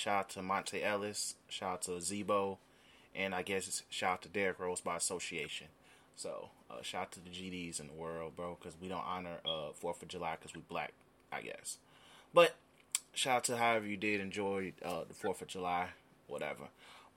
shout out to Monta Ellis, shout out to Zebo, and I guess shout out to Derrick Rose by association. So, uh, shout out to the GDs in the world, bro, because we don't honor uh Fourth of July because we black, I guess. But shout out to however you did enjoy uh, the Fourth of July, whatever.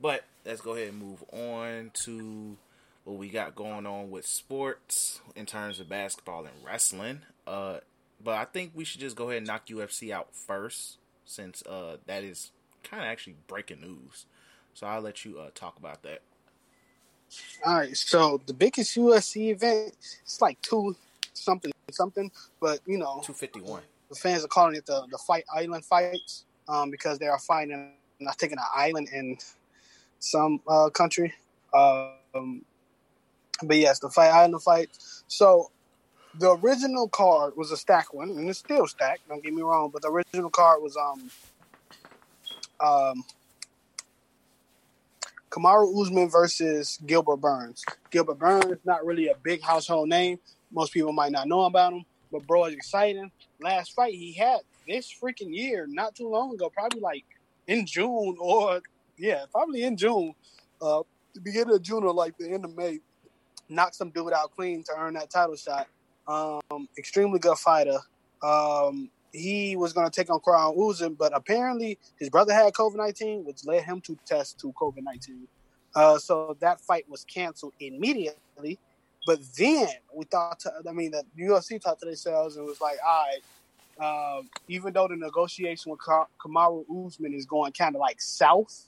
But let's go ahead and move on to what we got going on with sports in terms of basketball and wrestling. Uh, but I think we should just go ahead and knock UFC out first, since uh, that is kind of actually breaking news. So I'll let you uh, talk about that. All right. So the biggest UFC event, it's like two something something, but you know, two fifty one the fans are calling it the the fight island fights um, because they are fighting. I think an island in some uh, country. Um, but yes, the fight island fight. So the original card was a stacked one, and it's still stacked. Don't get me wrong, but the original card was um um Kamaru Usman versus Gilbert Burns. Gilbert Burns not really a big household name. Most people might not know about him, but bro is exciting last fight he had this freaking year, not too long ago, probably like in June or yeah, probably in June, uh, the beginning of June or like the end of May, knocked some dude out clean to earn that title shot. Um, extremely good fighter. Um, he was going to take on Kamaru Usman, but apparently his brother had COVID nineteen, which led him to test to COVID nineteen. Uh, so that fight was canceled immediately. But then we thought, to, I mean, the UFC thought to themselves and was like, all right, um, even though the negotiation with Kamaru Usman is going kind of like south,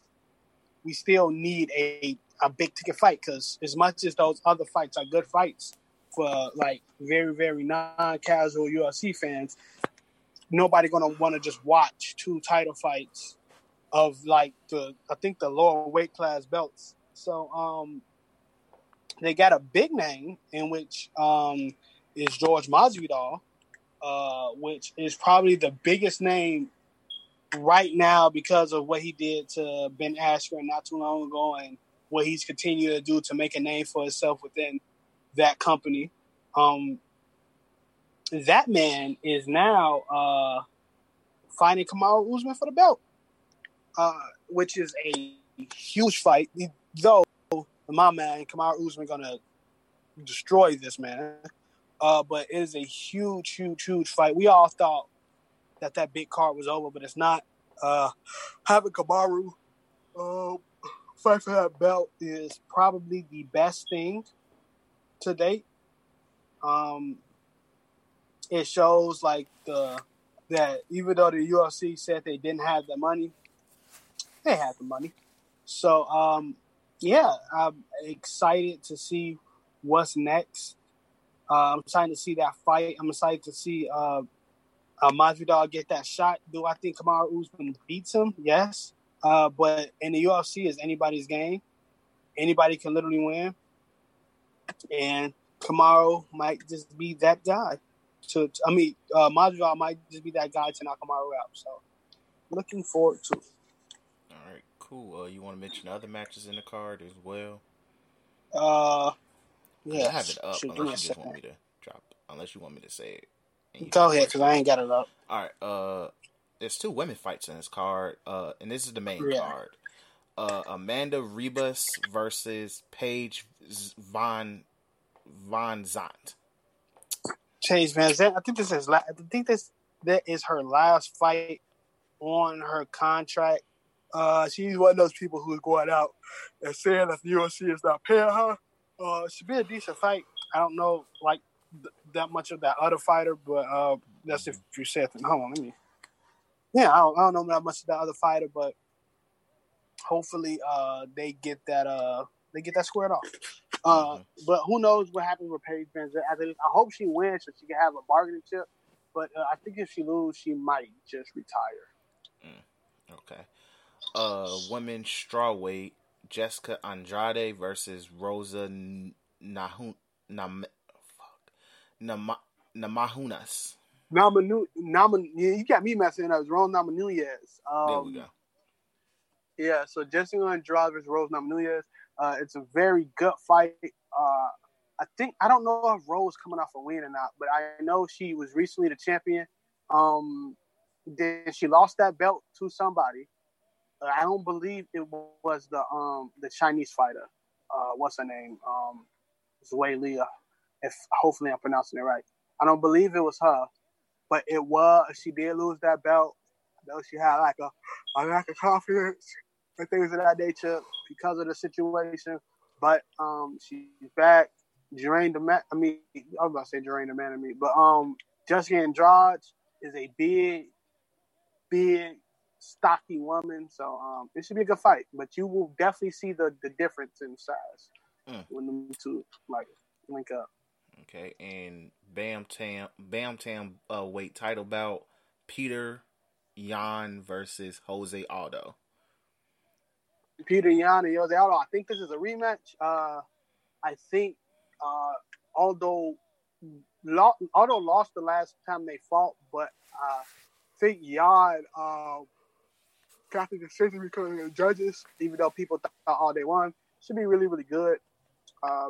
we still need a, a big ticket fight because as much as those other fights are good fights for like very, very non casual UFC fans, nobody to want to just watch two title fights of like the, I think the lower weight class belts. So, um, they got a big name in which um, is George Masvidal, uh, which is probably the biggest name right now because of what he did to Ben Askren not too long ago and what he's continued to do to make a name for himself within that company. Um, that man is now uh, fighting Kamaru Usman for the belt, uh, which is a huge fight. Though my man Kamaru Usman gonna destroy this man. Uh, but it is a huge, huge, huge fight. We all thought that that big card was over, but it's not. Uh, having Kamaru uh, fight for that belt is probably the best thing to date. Um, it shows like the that even though the UFC said they didn't have the money, they had the money. So um, yeah, I'm excited to see what's next. Uh, I'm excited to see that fight. I'm excited to see uh, uh, Masvidal get that shot. Do I think Kamaru Usman beats him? Yes. Uh, but in the UFC, is anybody's game. Anybody can literally win, and Kamaru might just be that guy. To I mean, uh, Masvidal might just be that guy to knock Kamaru out. So, looking forward to. it cool. Uh, you want to mention other matches in the card as well? Uh, yeah. I have it up. Unless you just want me to drop. Unless you want me to say it. Go ahead, because I ain't got it up. All right. Uh, there's two women fights in this card. Uh, and this is the main yeah. card. Uh, Amanda Ribas versus Paige Von Von Zant. Van Zant. I think this is. I think this that is her last fight on her contract uh, she's one of those people who's going out and saying that the UFC is not paying her. Uh, should be a decent fight. I don't know like th- that much of that other fighter, but uh, that's if you say it. Hold on, let me. Yeah, I don't, I don't know that much of that other fighter, but hopefully uh, they get that uh, they get that squared off. Uh, mm-hmm. But who knows what happens with Paige Van I hope she wins so she can have a bargaining chip. But uh, I think if she loses, she might just retire. Mm. Okay uh women's strawweight Jessica Andrade versus Rosa Nahun Nam fuck Nam Namajunas. Namanu Naman you got me messing up. It's Rose Namajunas. Um, there we go. Yeah, so Jessica Andrade versus Rose Namajunas. Uh, it's a very good fight. Uh, I think I don't know if Rose coming off a win or not, but I know she was recently the champion. Um, then she lost that belt to somebody. Uh, I don't believe it was the um the Chinese fighter. Uh, what's her name? Um, Zui Leah. If hopefully I'm pronouncing it right. I don't believe it was her, but it was. She did lose that belt. I know she had like a, a lack of confidence and things of that nature because of the situation. But um, she's back. Drain the man. I mean, I was about to say drain the man of me, but um, Jessica Andrade is a big, big, stocky woman. So um, it should be a good fight. But you will definitely see the the difference in size Mm. when them two like link up. Okay, and Bam Tam Bam Tam uh, weight title bout Petr Yan versus Jose Aldo. Petr Yan and Jose Aldo. I think this is a rematch. Uh, I think uh, although lo- Aldo lost the last time they fought, but uh, I think Yan uh, got the decision because of the judges, even though people thought Aldo won. Should be really, really good. Uh,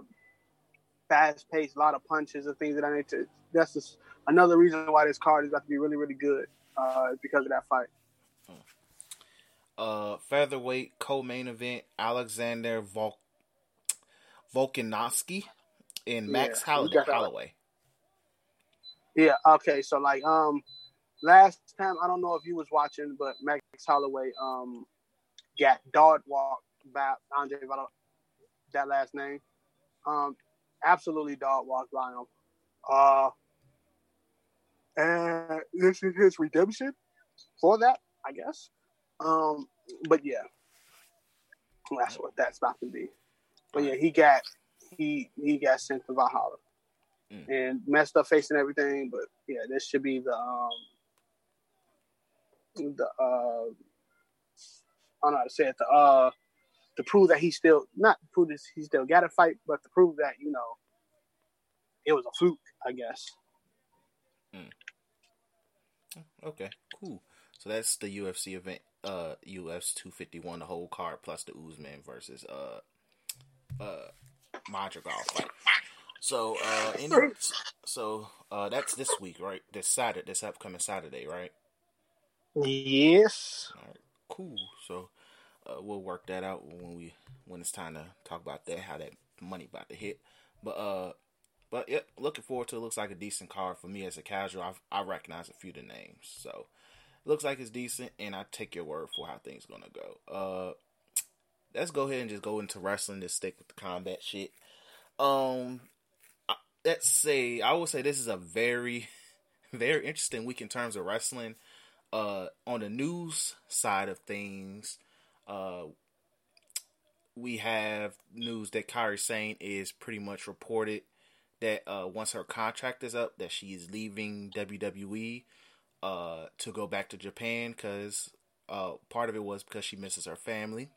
fast paced, a lot of punches and things that I need to. That's just another reason why this card is about to be really, really good uh, because of that fight. Uh, featherweight co-main event Alexander Vol- Volkanovski and Max Yeah, Holl- we got that. Holloway. Yeah. Okay. So like, um, last time I don't know if you was watching, but Max Holloway um got dog walked by Andre Val- that last name. Um, absolutely dog walked by him. Uh, and this is his redemption for that, I guess. Um, but yeah, that's what that's about to be. But yeah, he got he he got sent to Valhalla Mm. and messed up face and everything. But yeah, this should be the um the uh I don't know how to say it. The uh to prove that he still not prove this he still got to fight, but to prove that you know it was a fluke, I guess. Okay, cool. So that's the UFC event, uh, UFC 251, the whole card plus the Usman versus uh, uh, Madrigal fight. So, uh, any, so uh, that's this week, right? This Saturday, this upcoming Saturday, right? Yes. All right, cool. So, uh, we'll work that out when we when it's time to talk about that, how that money about to hit. But uh, but yep, looking forward to. It looks like a decent card for me as a casual. I've, I recognize a few of the names, so looks like it's decent, and I take your word for how things gonna go. Uh, let's go ahead and just go into wrestling. Just stick with the combat shit. Um, let's say I would say this is a very, very interesting week in terms of wrestling. Uh, on the news side of things, uh, we have news that Kairi Sane is pretty much reported that uh, once her contract is up, that she is leaving WWE uh, to go back to Japan because uh, part of it was because she misses her family,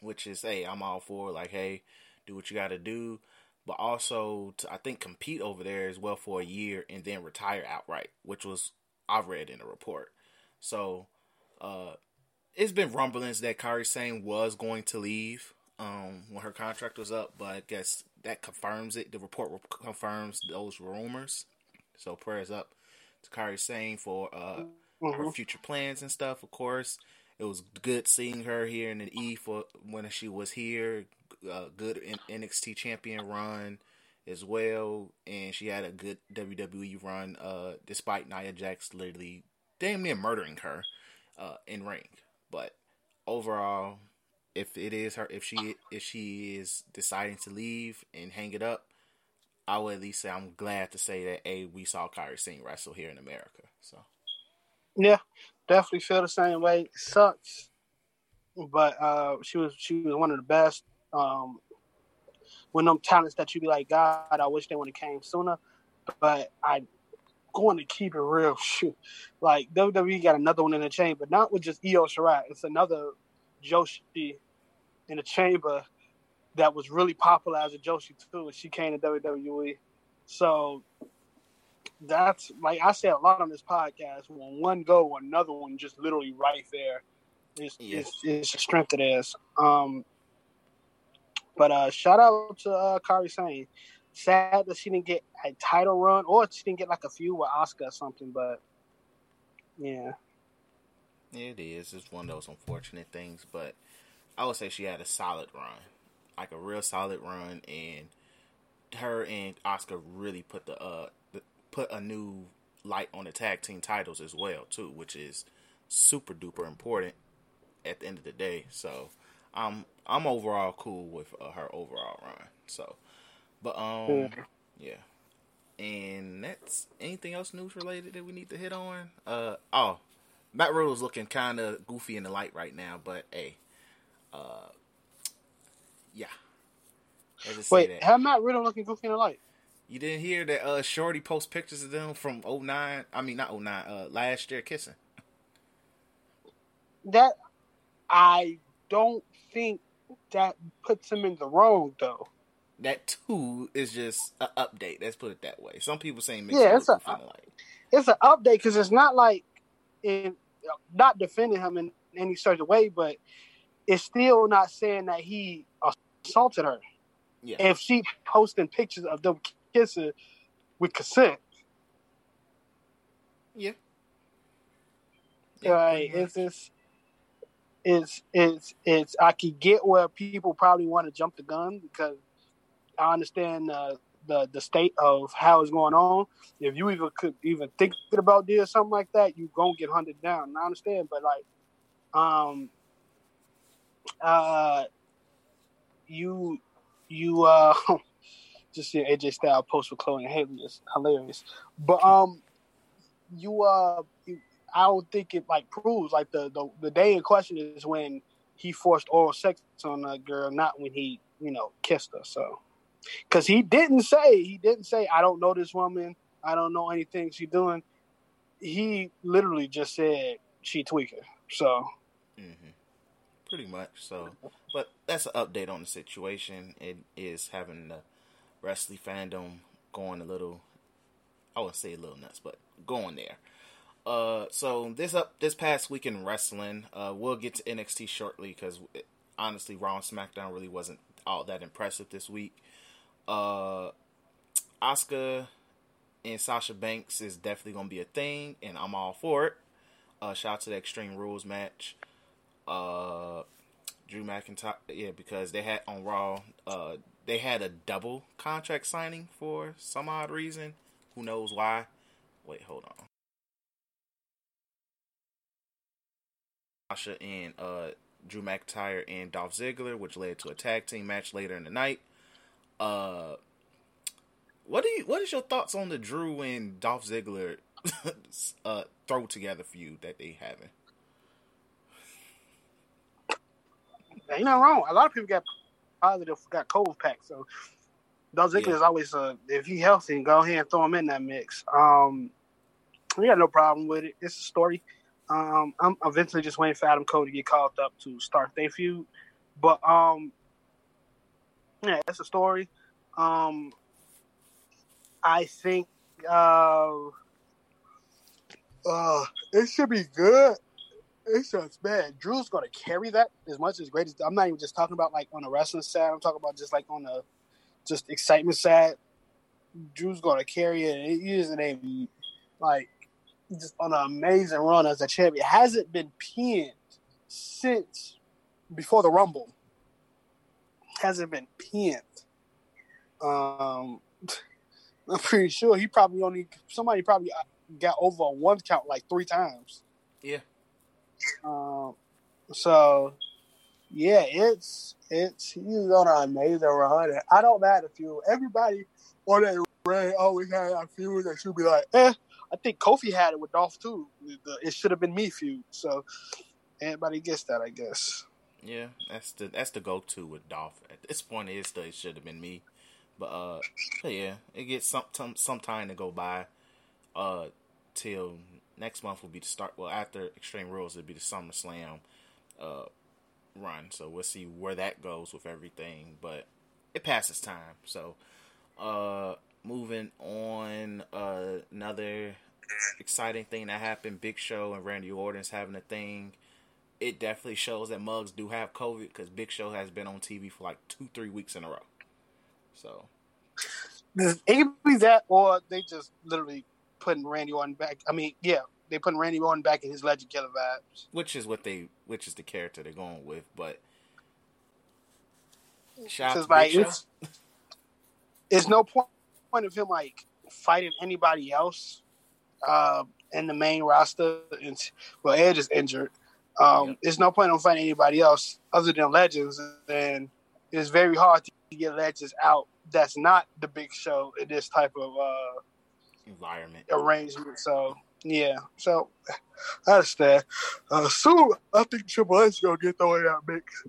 which is hey, I'm all for like hey, do what you got to do, but also to I think compete over there as well for a year and then retire outright, which was I've read in a report. So uh, it's been rumblings that Kairi Sane was going to leave um, when her contract was up, but I guess that confirms it. The report confirms those rumors. So prayers up to Kairi Sane for uh, her Mhm. future plans and stuff. Of course, it was good seeing her here in the E for when she was here. Uh, good NXT champion run as well, and she had a good WWE run. Uh, despite Nia Jax literally damn near murdering her uh, in ring, but overall, if it is her, if she if she is deciding to leave and hang it up, I would at least say I'm glad to say that a we saw Kairi Sane wrestle here in America. So Yeah, definitely feel the same way. It sucks, but uh, she was she was one of the best. Um, of them talents that you be like, God, I wish they would have came sooner. But I going to keep it real. Shoot, like WWE got another one in the chamber, not with just Io Shirai. It's another Joshi in the chamber that was really popular as a Joshi too, and she came to WWE. So that's like I said a lot on this podcast. When one go, another one just literally right there. It's, it's strength it is. Um, but uh, shout out to uh, Kairi Sane. Sad that she didn't get a title run, or she didn't get like a few with Asuka or something. But yeah, it is. It's one of those unfortunate things, but I would say she had a solid run, like a real solid run, and her and Asuka really put the uh put a new light on the tag team titles as well too, which is super duper important at the end of the day. So I'm I'm overall cool with uh, her overall run. So, but um, yeah. And that's anything else news related that we need to hit on. Uh oh, Matt Riddle's looking kind of goofy in the light right now, but hey, uh, yeah. Wait, how Matt Riddle looking goofy in the light? You didn't hear that uh Shorty post pictures of them from 09, I mean not 09, uh last year kissing. That I don't think that puts him in the wrong though. That too is just an update. Let's put it that way. Some people saying yeah, it's a it's an update because it's not like in not defending him in any certain way, but it's still not saying that he assaulted her. Yeah. If she posting pictures of them kissing with consent. Yeah. yeah right. It's just it's it's it's I could get where people probably want to jump the gun because I understand uh, the the state of how it's going on. If you even could even think about doing something like that, you gonna get hunted down. I understand, but like, um, uh, you you uh, just your AJ Style post with Chloe and Halle is hilarious. But um, you uh, I don't think it like proves like the, the the day in question is when he forced oral sex on a girl, not when he you know kissed her. So because he didn't say he didn't say I don't know this woman. I don't know anything she's doing. He literally just said she tweaking. So, mm-hmm. Pretty much. So, but that's an update on the situation. It is having the wrestling fandom going a little. I would say a little nuts, but going there. Uh, so this up this past week in wrestling, uh, we'll get to NXT shortly because honestly, Raw and SmackDown really wasn't all that impressive this week. Uh, Asuka and Sasha Banks is definitely gonna be a thing, and I'm all for it. Uh, shout out to the Extreme Rules match. Uh, Drew McIntyre, yeah, because they had on Raw, uh, they had a double contract signing for some odd reason. Who knows why? Wait, hold on. Sasha and uh, Drew McIntyre and Dolph Ziggler, which led to a tag team match later in the night. Uh, what do you? What is your thoughts on the Drew and Dolph Ziggler uh, throw together feud that they having? Ain't nothing wrong. A lot of people got positive, got cold pack. So Ziggler yeah. is always uh, if he healthy, go ahead and throw him in that mix. Um, we got no problem with it. It's a story. Um, I'm eventually just waiting for Adam Cole to get called up to start their feud. But um, yeah, that's a story. Um, I think uh, uh, it should be good. It's just bad. Drew's gonna carry that as much as great as I'm not even just talking about like on the wrestling side. I'm talking about just like on the just excitement side. Drew's gonna carry it. It isn't a like just on an amazing run as a champion. Hasn't been pinned since before the Rumble hasn't been pinned. Um, I'm pretty sure he probably only somebody probably got over a one count like three times. Yeah. Um. So, yeah, it's it's he's on an amazing run. I don't matter if you everybody on that run always had a feud that should be like, eh. I think Kofi had it with Dolph too. It should have been me feud. So everybody gets that, I guess. Yeah, that's the that's the go to with Dolph. At this point, it still it should have been me, but uh, but yeah, it gets some, some some time to go by. Uh, till next month will be the start. Well, after Extreme Rules, it'll be the SummerSlam uh run. So we'll see where that goes with everything. But it passes time. So uh, moving on. Uh, another exciting thing that happened: Big Show and Randy Orton's having a thing it definitely shows that Mugs do have COVID because Big Show has been on TV for like two, three weeks in a row. So it could be that, or they just literally putting Randy Orton back. I mean, yeah, they putting Randy Orton back in his Legend Killer vibes, which is what they, which is the character they're going with. But shout out to like, it's, It's no point of him like fighting anybody else uh, in the main roster. And, well, Edge is injured. Um, yep. There's no point in fighting anybody else other than Legends, and it's very hard to get Legends out. That's not the Big Show in this type of uh, environment arrangement. So yeah, so I understand. Uh, soon, I think Triple H gonna get thrown in that mix.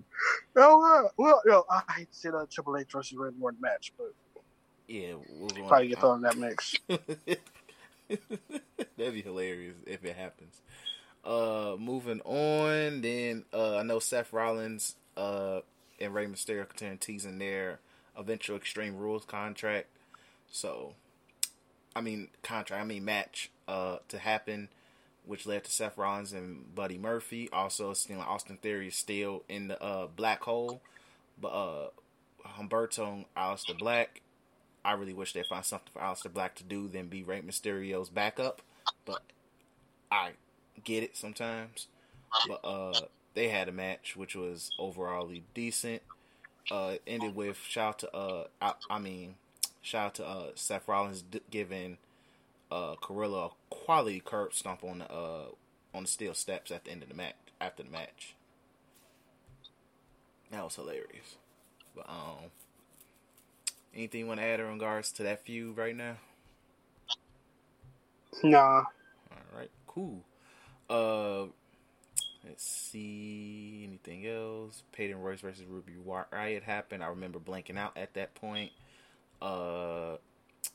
Oh, well, you know, I hate to see that Triple H versus Randy Orton match, but yeah, we'll probably get thrown in that mix. That'd be hilarious if it happens. Uh, moving on, then uh, I know Seth Rollins uh, and Rey Mysterio continue teasing their eventual Extreme Rules contract. So, I mean contract, I mean match uh, to happen, which led to Seth Rollins and Buddy Murphy. Also, seeing like Austin Theory is still in the uh, black hole, but uh, Humberto and Black. I really wish they find something for Aleister Black to do than be Rey Mysterio's backup, but I get it sometimes. But uh, they had a match which was overallly decent. Uh, ended with shout to uh, I, I mean, shout out to uh, Seth Rollins d- giving uh, Carrillo a quality curb stomp on the uh, on the steel steps at the end of the match. After the match, that was hilarious. But um, anything you want to add in regards to that feud right now? Nah. All right, cool. Uh, let's see anything else. Peyton Royce versus Ruby Riott happened. I remember blanking out at that point. Uh,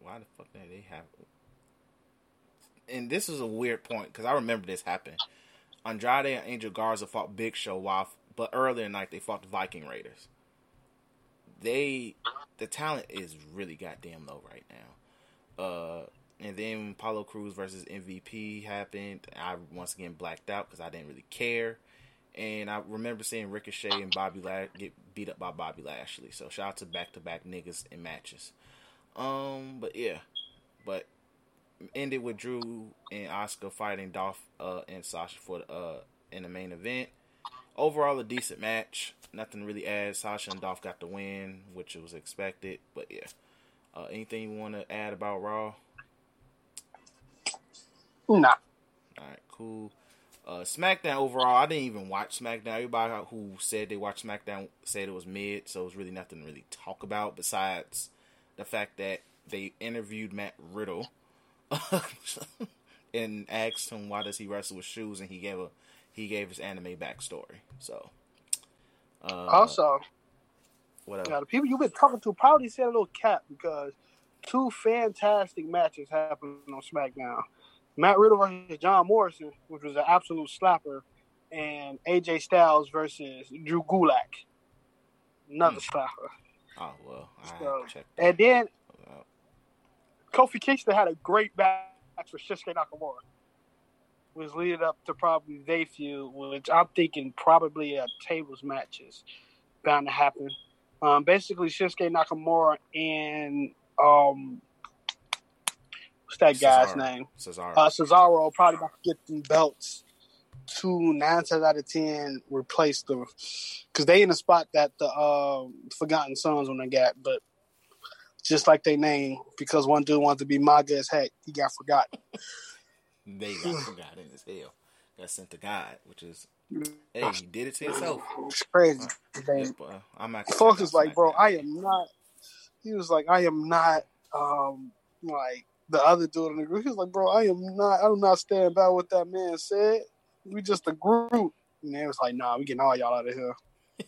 why the fuck did they have? And this is a weird point because I remember this happened. Andrade and Angel Garza fought Big Show while, but earlier in the night they fought the Viking Raiders. They, the talent is really goddamn low right now. Uh, and then Apollo Crews versus MVP happened. I once again blacked out because I didn't really care. And I remember seeing Ricochet and Bobby Lash get beat up by Bobby Lashley. So shout out to back to back niggas in matches. Um, but yeah, but ended with Drew and Asuka fighting Dolph uh, and Sasha for the, uh in the main event. Overall, a decent match. Nothing really adds. Sasha and Dolph got the win, which was expected. But yeah, uh, anything you want to add about Raw? Nah. All right, cool. Uh, SmackDown overall, I didn't even watch SmackDown. Everybody who said they watched SmackDown said it was mid, so it was really nothing to really talk about besides the fact that they interviewed Matt Riddle and asked him why does he wrestle with shoes, and he gave a he gave his anime backstory. So, uh, also, whatever. Yeah, the people you've been talking to probably said a little cap because two fantastic matches happened on SmackDown. Matt Riddle versus John Morrison, which was an absolute slapper, and AJ Styles versus Drew Gulak, another mm. slapper. Oh well, so, and then Kofi Kingston had a great match with Shinsuke Nakamura. Was leading up to probably they feud, which I'm thinking probably a tables matches bound to happen. Um, basically, Shinsuke Nakamura and um, what's that guy's Cesaro. name? Cesaro. Uh, Cesaro probably about to get them belts two nine times out of ten replace the because they in the spot that the uh, Forgotten Sons when they got, but just like they name because one dude wanted to be MAGA as heck, he got forgotten. they got forgotten as hell. Got sent to God, which is hey, he did it to himself. It's crazy. Uh, I'm not. Folks is like, bro, I am not. He was like, I am not. Um, like the other dude in the group, he was like, bro, I am not. I do not stand by what that man said we just a group. And they was like, nah, we getting all y'all out of here. he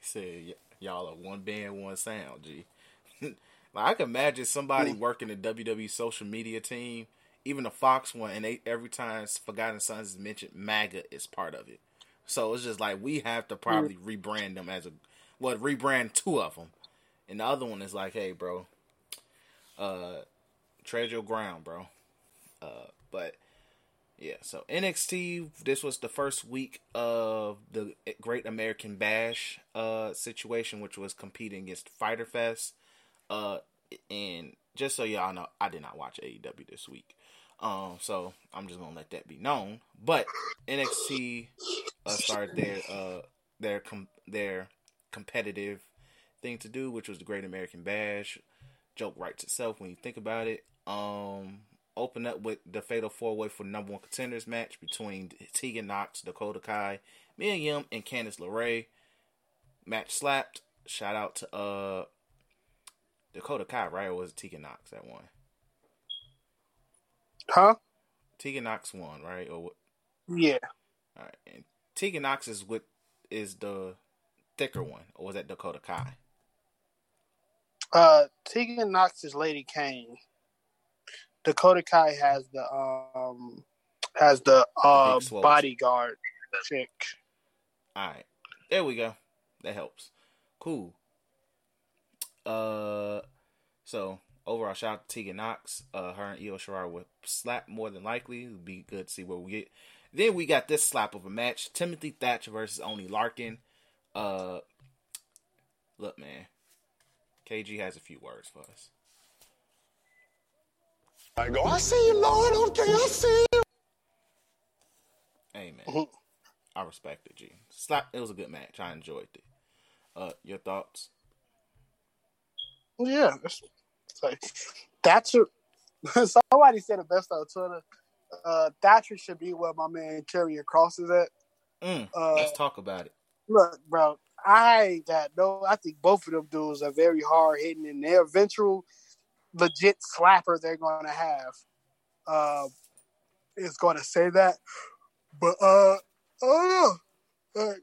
said, y'all are one band, one sound, G. like, I can imagine somebody mm. working the WWE social media team, even the Fox one, and they every time Forgotten Sons is mentioned, MAGA is part of it. So it's just like we have to probably mm. rebrand them as a, well, rebrand two of them, and the other one is like, hey, bro, uh, tread your ground, bro. Uh, but Yeah, so NXT, this was the first week of the Great American Bash uh, situation, which was competing against Fyter Fest. Uh, and just so y'all know, I did not watch AEW this week. Um, so I'm just gonna let that be known. But NXT uh, started their uh, their com- their competitive thing to do, which was the Great American Bash. Joke writes itself when you think about it. Um, open up with the Fatal Four Way for number one contenders match between Tegan Nox, Dakota Kai, Mia Yim, and Candice LeRae. Match slapped. Shout out to uh Dakota Kai, right? Or was it Tegan Nox that won? Huh? Tegan Nox won, right? Or what? Yeah. All right. And Tegan Nox is what is the thicker one, or was that Dakota Kai? Uh, Tegan Nox is Lady Kane. Dakota Kai has the um has the uh bodyguard chick. All right, there we go. That helps. Cool. Uh, so overall, shout out to Tegan Nox. Uh, her and Io Shirai would slap more than likely. It'd be good to see where we get. Then we got this slap of a match: Timothy Thatcher versus Oney Lorcan. Uh, look, man, KG has a few words for us. I go, I see you, Lord. Okay, I see you. Amen. man. I respect it, G. Slap. It was a good match. I enjoyed it. Uh, your thoughts? Yeah, it's, it's like Thatcher. Somebody said it best on Twitter. Uh, Thatcher should be where my man Karrion Kross is at. Mm, Uh, let's talk about it. Look, bro, I got no. I think both of them dudes are very hard hitting, and their eventual legit slapper they're going to have uh, is going to say that. But uh, oh, like,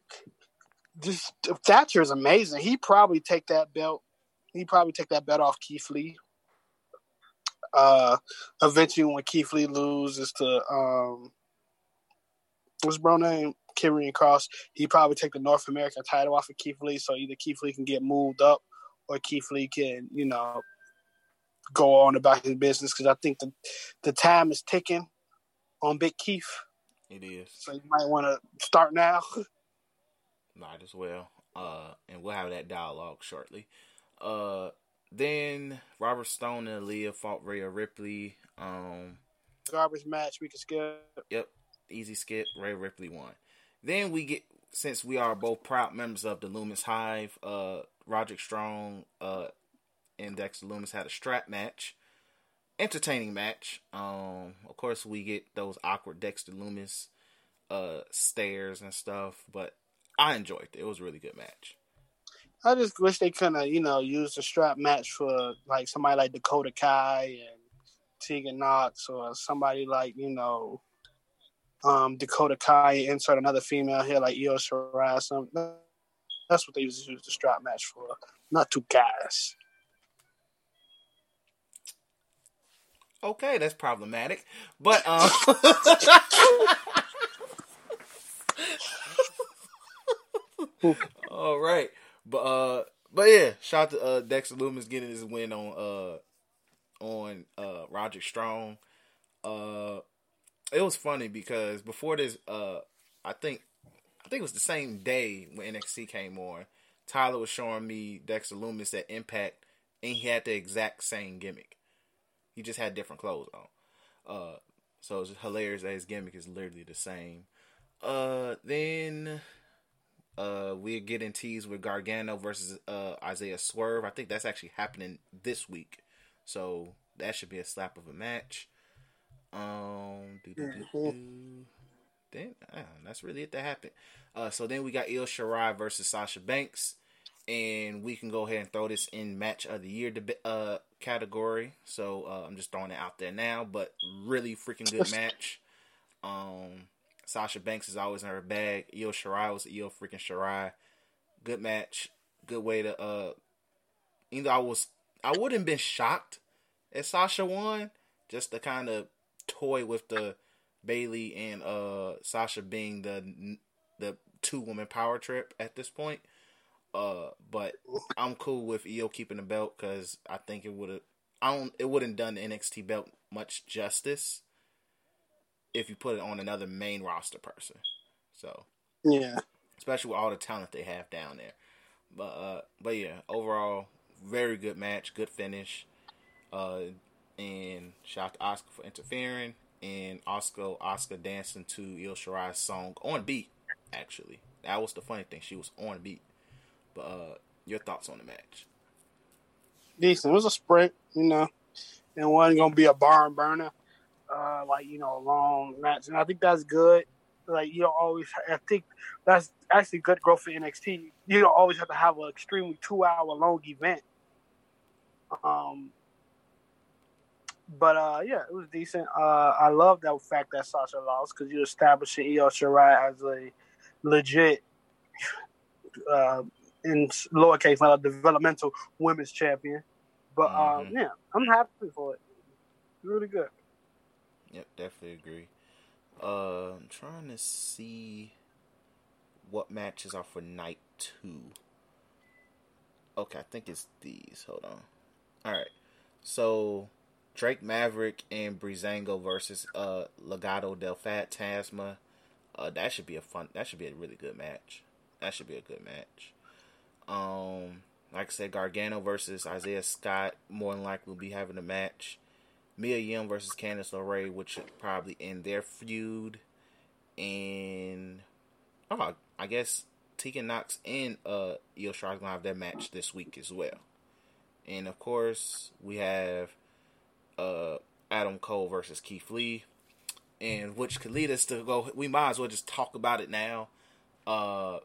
just Thatcher is amazing. He probably take that belt. He probably take that belt off Keith Lee. Uh, eventually, when Keith Lee loses to um, what's bro name? Karrion Kross, he probably take the North American title off of Keith Lee, so either Keith Lee can get moved up or Keith Lee can, you know, go on about his business because I think the the time is ticking on Big Keith, It is. so you might want to start now. Might as well. Uh, and we'll have that dialogue shortly. Uh, then Robert Stone and Aliyah fought Rhea Ripley. Um, Garbage match, we can skip. yep, easy skip. Rhea Ripley won. Then we get since we are both proud members of the Lumis Hive. Uh, Roderick Strong, uh, and Dexter Lumis had a strap match. Entertaining match. Um, of course we get those awkward Dexter Lumis uh stares and stuff, but I enjoyed it. It was a really good match. I just wish they could have, you know, used a strap match for like somebody like Dakota Kai and Tegan Nox or somebody like, you know, um, Dakota Kai insert another female here like Io Shirai something. That's what they used to use the strap match for, not two guys. Okay, that's problematic. But um All right. But uh but yeah, shout out to uh Dexter Lumis getting his win on uh on uh Roger Strong. Uh it was funny because before this uh I think I think it was the same day when NXT came on, Tyler was showing me Dexter Lumis at Impact and he had the exact same gimmick. He just had different clothes on. Uh, so it's hilarious that his gimmick is literally the same. Uh, then uh, we're getting teased with Gargano versus uh, Isaiah Swerve. I think that's actually happening this week. So that should be a slap of a match. Um, then uh, that's really it that happened. Uh, so then we got Io Shirai versus Sasha Banks, and we can go ahead and throw this in match of the year deb- uh category. So uh, I'm just throwing it out there now, but really freaking good match. Um, Sasha Banks is always in her bag. Io Shirai was Io freaking Shirai. Good match. Good way to uh. Either I was I wouldn't been shocked if Sasha won, just to kind of toy with the Bayley and uh Sasha being the the two woman power trip at this point. Uh, but I'm cool with Io keeping the belt because I think it would have. I don't. It wouldn't done the NXT belt much justice. if you put it on another main roster person. So Yeah. especially with all the talent they have down there. But uh, but yeah, overall, very good match, good finish. Uh, and shout out to Asuka for interfering, and Asuka Asuka dancing to Io Shirai's song on beat. Actually, that was the funny thing; she was on beat. But uh, your thoughts on the match? Decent. It was a sprint, you know. And wasn't gonna be a barn burner. Uh like, you know, a long match. And I think that's good. Like you don't always I think that's actually good growth for NXT. You don't always have to have an extremely two hour long event. Um but uh, yeah, it was decent. Uh, I love that fact that Sasha lost because you're establishing Io Shirai as a legit, uh, in lowercase, not a developmental women's champion. But um, Mhm. yeah, I'm happy for it. Really good. Yep, definitely agree. Uh, I'm trying to see what matches are for night two. Okay, I think it's these. Hold on. All right. So Drake Maverick and Breezango versus uh Legado del Fantasma. Uh, that should be a fun. That should be a really good match. That should be a good match. Um, like I said, Gargano versus Isaiah Scott more than likely will be having a match. Mia Yim versus Candice LeRae, which should probably end their feud. And oh, I guess Tegan Nox and uh Io Shirai gonna have their match this week as well. And of course, we have uh Adam Cole versus Keith Lee, and which could lead us to go. We might as well just talk about it now. Uh,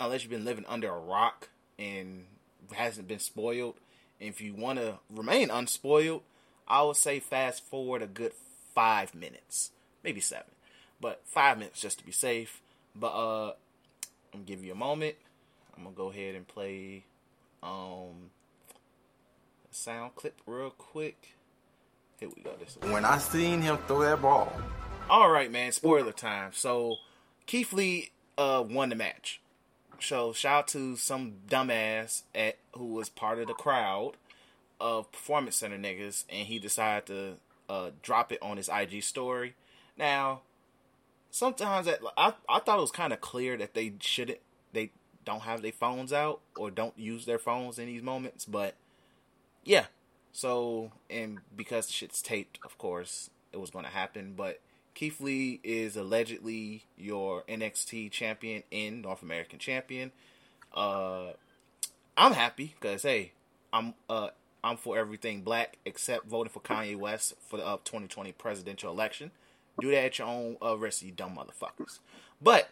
unless you've been living under a rock and hasn't been spoiled. If you want to remain unspoiled, I would say fast forward a good five minutes, maybe seven, but five minutes just to be safe. But uh, I'm gonna give you a moment. I'm gonna go ahead and play um a sound clip real quick. Here we go. This. When I seen him throw that ball, All right, man. Spoiler time. So Keith Lee uh won the match. So shout out to some dumbass at who was part of the crowd of Performance Center niggas, and he decided to uh drop it on his IG story. Now, sometimes that I I thought it was kind of clear that they shouldn't they don't have their phones out or don't use their phones in these moments, but yeah. So and because shit's taped, of course, it was going to happen. But Keith Lee is allegedly your NXT champion in North American champion. Uh, I'm happy because hey, I'm uh I'm for everything black except voting for Kanye West for the uh, 2020 presidential election. Do that at your own uh, risk, you dumb motherfuckers. But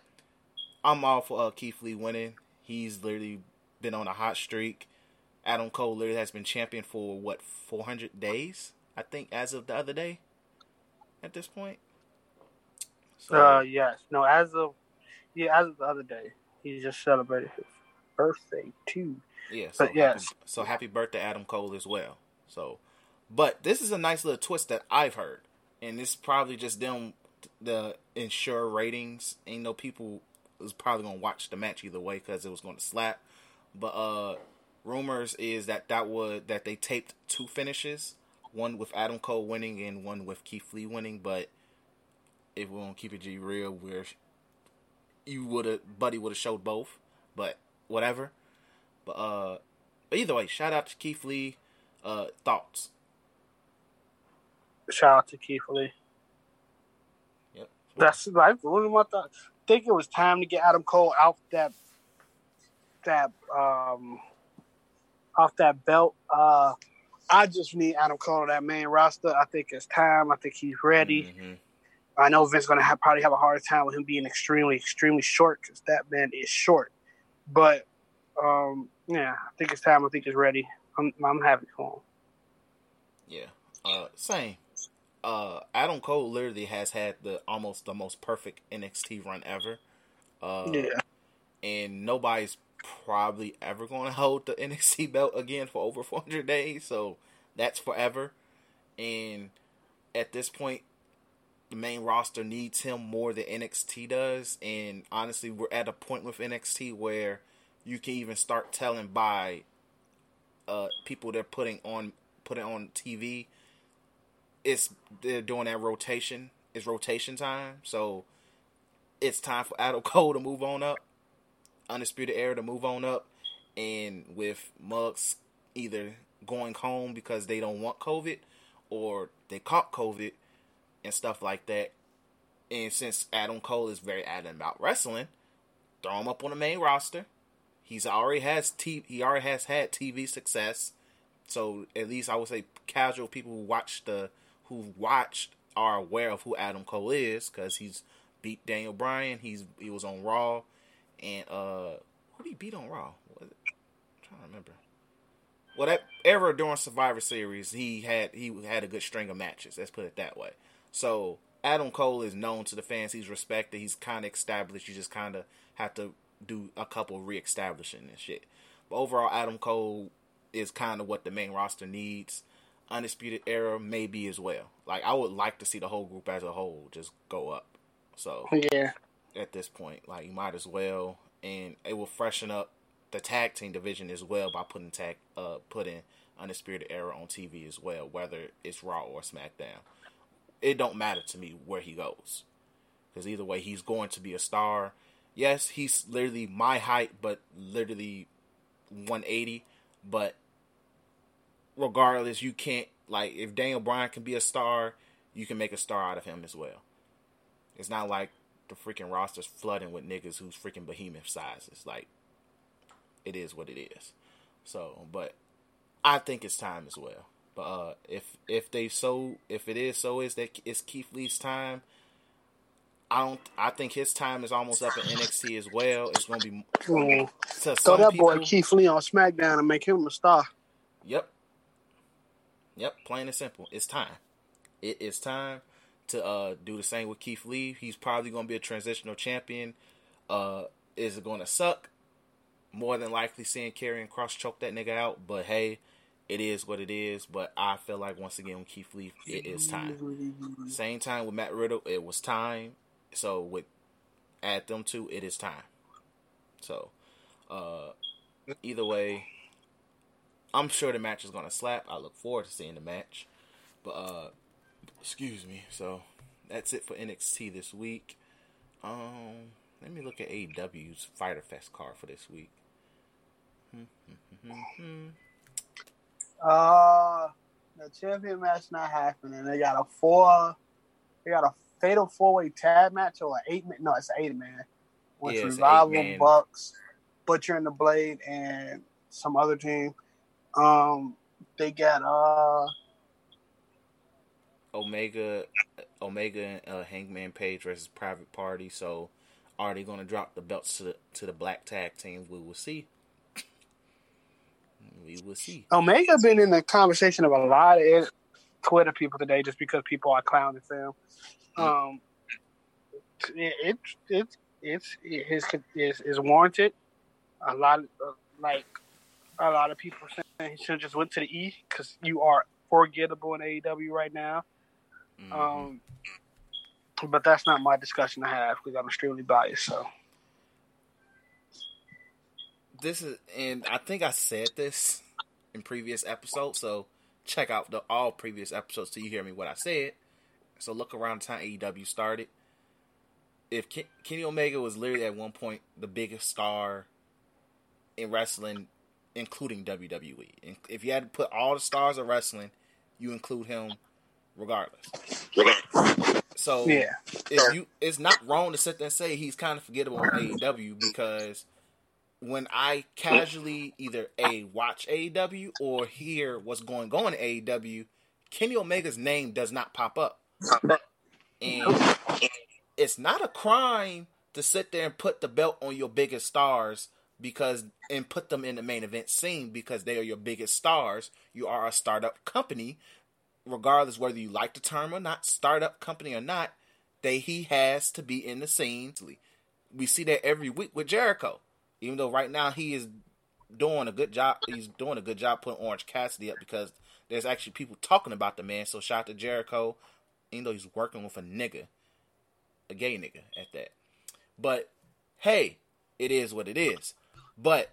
I'm all for uh, Keith Lee winning. He's literally been on a hot streak. Adam Cole literally has been champion for what 400 days, I think, as of the other day. At this point, so Uh, yes. No, as of yeah, as of the other day, he just celebrated his birthday too. yeah, so but yes. happy, so happy birthday, Adam Cole, as well. So, but this is a nice little twist that I've heard, and it's probably just them the ensure ratings. Ain't no people was probably gonna watch the match either way because it was going to slap. But uh rumors is that that would that they taped two finishes, one with Adam Cole winning and one with Keith Lee winning. But if we to keep it G real, where you would have Buddy would have showed both, but whatever. But uh, but either way, shout out to Keith Lee. Uh, thoughts? Shout out to Keith Lee. Yep. That's like one of my thoughts. I think it was time to get Adam Cole out that that um off that belt. Uh I just need Adam Cole on that main roster. I think it's time. I think he's ready. Mhm. I know Vince going to have, probably have a hard time with him being extremely, extremely short because that man is short. But um, yeah, I think it's time. I think he's ready. I'm, I'm happy for him. Yeah. Uh, same. Uh, Adam Cole literally has had the almost the most perfect NXT run ever. Uh, yeah, and nobody's probably ever going to hold the NXT belt again for over 400 days. So that's forever. And at this point, the main roster needs him more than NXT does. And honestly, we're at a point with NXT where you can even start telling by uh, people they're putting on putting on TV it's they're doing that rotation. It's rotation time, so it's time for Adam Cole to move on up, Undisputed Era to move on up, and with Mugs either going home because they don't want COVID or they caught COVID and stuff like that. And since Adam Cole is very adamant about wrestling, throw him up on the main roster. He's already has t- he already has had TV success. So at least I would say casual people who watch the who watched are aware of who Adam Cole is because he's beat Daniel Bryan. He's he was on Raw, and uh, who did he beat on Raw? I'm trying to remember. Well, that ever during Survivor Series, he had he had a good string of matches. Let's put it that way. So Adam Cole is known to the fans. He's respected. He's kind of established. You just kind of have to do a couple reestablishing and shit. But overall, Adam Cole is kind of what the main roster needs. Undisputed Era maybe as well. Like I would like to see the whole group as a whole just go up. So Yeah. at this point, like you might as well, and it will freshen up the tag team division as well by putting tag uh putting Undisputed Era on TV as well, whether it's Raw or SmackDown. It don't matter to me where he goes, because either way, he's going to be a star. Yes, he's literally my height, but literally 180. But regardless, you can't like if Daniel Bryan can be a star, you can make a star out of him as well. It's not like the freaking roster's flooding with niggas who's freaking behemoth sizes. Like, it is what it is. So, but I think it's time as well. But uh, if if they so if it is so is that it's Keith Lee's time. I don't. I think his time is almost up in NXT as well. It's gonna be Mm. to Throw that people. boy Keith Lee on SmackDown and make him a star. Yep. Yep, plain and simple. It's time. It is time to uh, do the same with Keith Lee. He's probably going to be a transitional champion. Uh, is it going to suck? More than likely seeing Karrion Kross choke that nigga out, but hey, it is what it is. But I feel like once again with Keith Lee, it is time. Same time with Matt Riddle, it was time. So with add them two, it is time. So uh, either way, I'm sure the match is gonna slap. I look forward to seeing the match. But uh excuse me. So that's it for NXT this week. Um let me look at AEW's Fyter Fest card for this week. Uh, the champion match not happening. They got a four. They got a fatal four way tag match or an eight man. No, it's an eight man. With Yeah, Revival. Bucks, Butcher and the Blade, and some other team. Um, they got uh Omega Omega and uh, Hangman Page versus Private Party. So are they gonna drop the belts to the to the black tag team? We will see. We will see. Omega been in the conversation of a lot of Twitter people today just because people are clowning him. Um, it it it's it, his is is warranted. A lot of uh, like a lot of people saying he should just went to the E because you are forgettable in AEW right now. Mhm. Um, but that's not my discussion to have because I'm extremely biased. So this is and I think I said this in previous episodes, so check out the all previous episodes till you hear me what I said. So look around the time AEW started. If Ken- Kenny Omega was literally at one point the biggest star in wrestling, including WWE, and if you had to put all the stars of wrestling, you include him regardless. So yeah, if you it's not wrong to sit there and say he's kind of forgettable on AEW because when I casually either a watch AEW or hear what's going on in AEW, Kenny Omega's name does not pop up. And it's not a crime to sit there and put the belt on your biggest stars because and put them in the main event scene because they are your biggest stars. You are a startup company regardless whether you like the term or not, startup company or not, they he has to be in the scene. We see that every week with Jericho. Even though right now he is doing a good job, he's doing a good job putting Orange Cassidy up because there's actually people talking about the man. So shout out to Jericho, even though he's working with a nigga, a gay nigga at that. But hey, it is what it is. But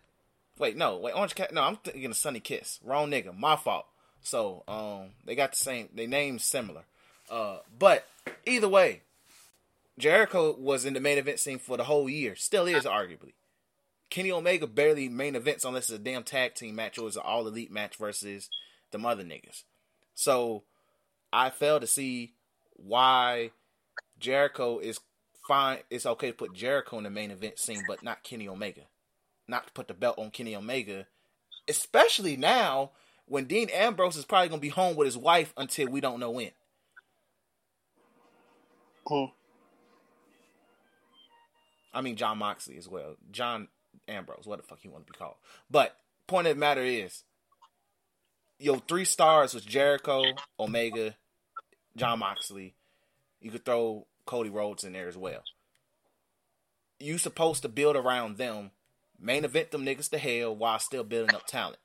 wait, no, wait, Orange Cat. No, I'm thinking of Sunny Kiss. Wrong nigga. My fault. So um, they got the same. They names similar. Uh, but either way, Jericho was in the main event scene for the whole year. Still is arguably. Kenny Omega barely main events unless it's a damn tag team match or it's an all elite match versus the mother niggas. So I fail to see why Jericho is fine. It's okay to put Jericho in the main event scene, but not Kenny Omega. Not to put the belt on Kenny Omega, especially now when Dean Ambrose is probably gonna be home with his wife until we don't know when. Hmm. I mean Jon Moxley as well. John Ambrose, what the fuck you want to be called. But point of the matter is, your three stars was Jericho, Omega, Jon Moxley. You could throw Cody Rhodes in there as well. You supposed to build around them, main event them niggas to hell while still building up talent.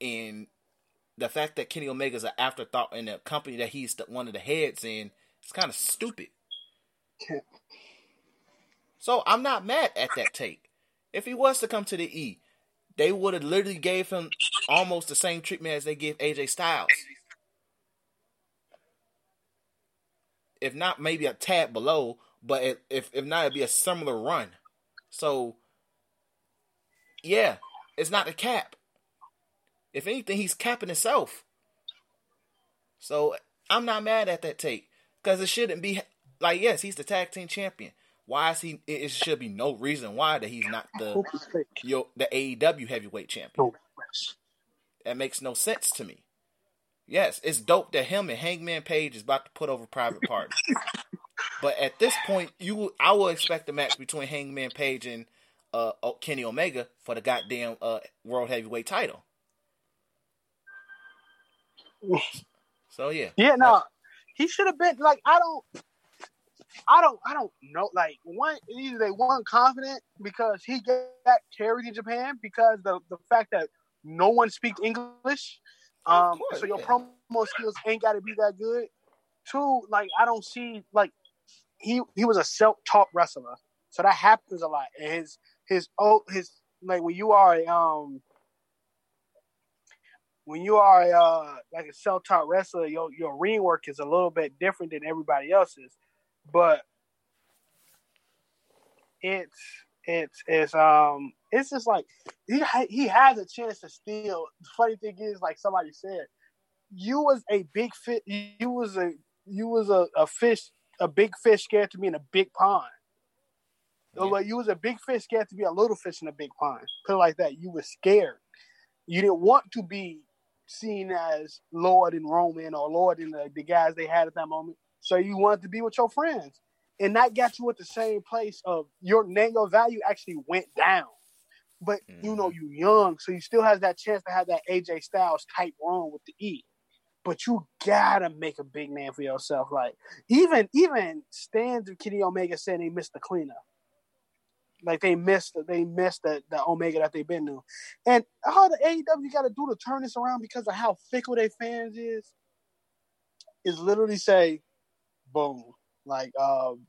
And the fact that Kenny Omega's an afterthought in a company that he's the, one of the heads in, it's kind of stupid. so I'm not mad at that take. If he was to come to the E, they would have literally gave him almost the same treatment as they give AJ Styles. If not, maybe a tad below, but if if not, it'd be a similar run. So, yeah, it's not a cap. If anything, he's capping himself. So I'm not mad at that take because it shouldn't be like yes, he's the tag team champion. Why is he? It should be no reason why that he's not the yo the AEW heavyweight champion. That makes no sense to me. Yes, it's dope that him and Hangman Page is about to put over Private Party. but at this point, you I will expect a match between Hangman Page and uh, Kenny Omega for the goddamn uh, world heavyweight title. So yeah. Yeah, no. He should have been like I don't I don't I don't know. Like one either they weren't confident because he got carried in Japan because the the fact that no one speaks English um, course, so your yeah. promo skills ain't got to be that good. Two, like I don't see like he he was a self-taught wrestler, so that happens a lot. And his his oh his like when you are a, um when you are a, uh, like a self-taught wrestler, your your ring work is a little bit different than everybody else's, but it's it's it's um it's just like he he has a chance to steal. The funny thing is, like somebody said, you was a big fish. You was a you was a, a fish, a big fish scared to be in a big pond. Yeah. Like you was a big fish scared to be a little fish in a big pond. Put it like that. You were scared. You didn't want to be seen as Lord and Roman or Lord in the, the guys they had at that moment. So you wanted to be with your friends and that got you at the same place of your name, your value actually went down. But mm-hmm. you know, you young, so you still has that chance to have that AJ Styles type run with the E. But you gotta make a big name for yourself. Like even even stands of Kenny Omega said they missed the cleanup. Like they missed they missed the, the Omega that they've been to. And all the AEW gotta do to turn this around because of how fickle their fans is, is literally say, boom. Like um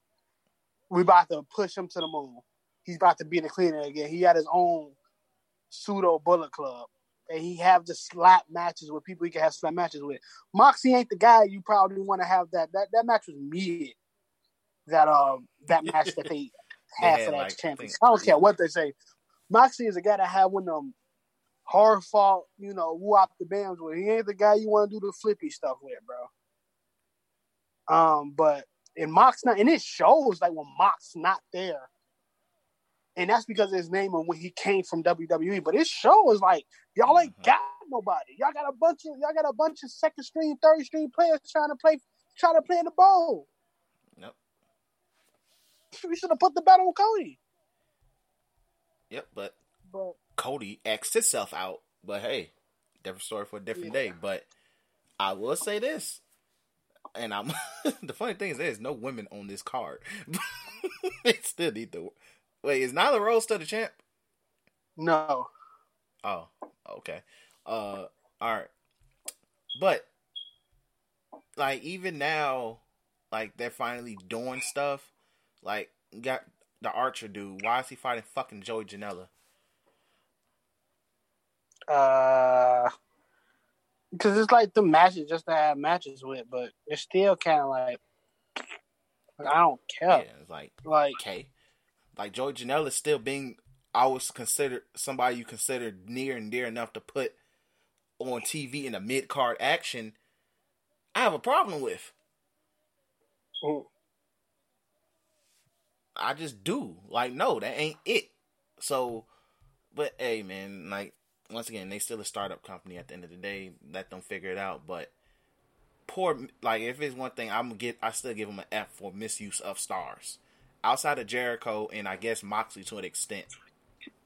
we about to push him to the moon. He's about to be in the cleaner again. He had his own pseudo bullet club. And he have the slap matches with people he can have slap matches with. Moxie ain't the guy you probably want to have that. That that match was mid. That um that match that they had for that like, champion. I, I don't care what they say. Moxie is a guy that had one of them hard fought, you know, whoop the bands with. He ain't the guy you want to do the flippy stuff with, bro. Um, but and Mox not, and it shows like when Mox not there, and that's because of his name and when he came from WWE. But it shows like y'all ain't mm-hmm. got nobody. Y'all got a bunch of y'all got a bunch of second string, third string players trying to play, trying to play in the bowl. Yep. We should have put the battle on Cody. Yep, but, but Cody axed himself out. But hey, different story for a different yeah. day. But I will say this: and I'm the funny thing is there's no women on this card. they still need to wait. Is Nyla Rose still the champ? No. Oh, okay. Uh, all right. But like even now, like they're finally doing stuff. Like got the Archer dude. Why is he fighting fucking Joey Janela? Uh, because it's like the matches just to have matches with, but it's still kind of like, like, I don't care. Yeah, it's like Like okay, like Joey Janela is still being always considered somebody you consider near and dear enough to put on TV in a mid card action. I have a problem with. mm, I just do. Like, no, that ain't it. So, but hey, man, like once again, they still a startup company. At the end of the day, let them figure it out. But poor, like if it's one thing, I'm get. I still give them an F for misuse of stars. Outside of Jericho and I guess Moxley to an extent.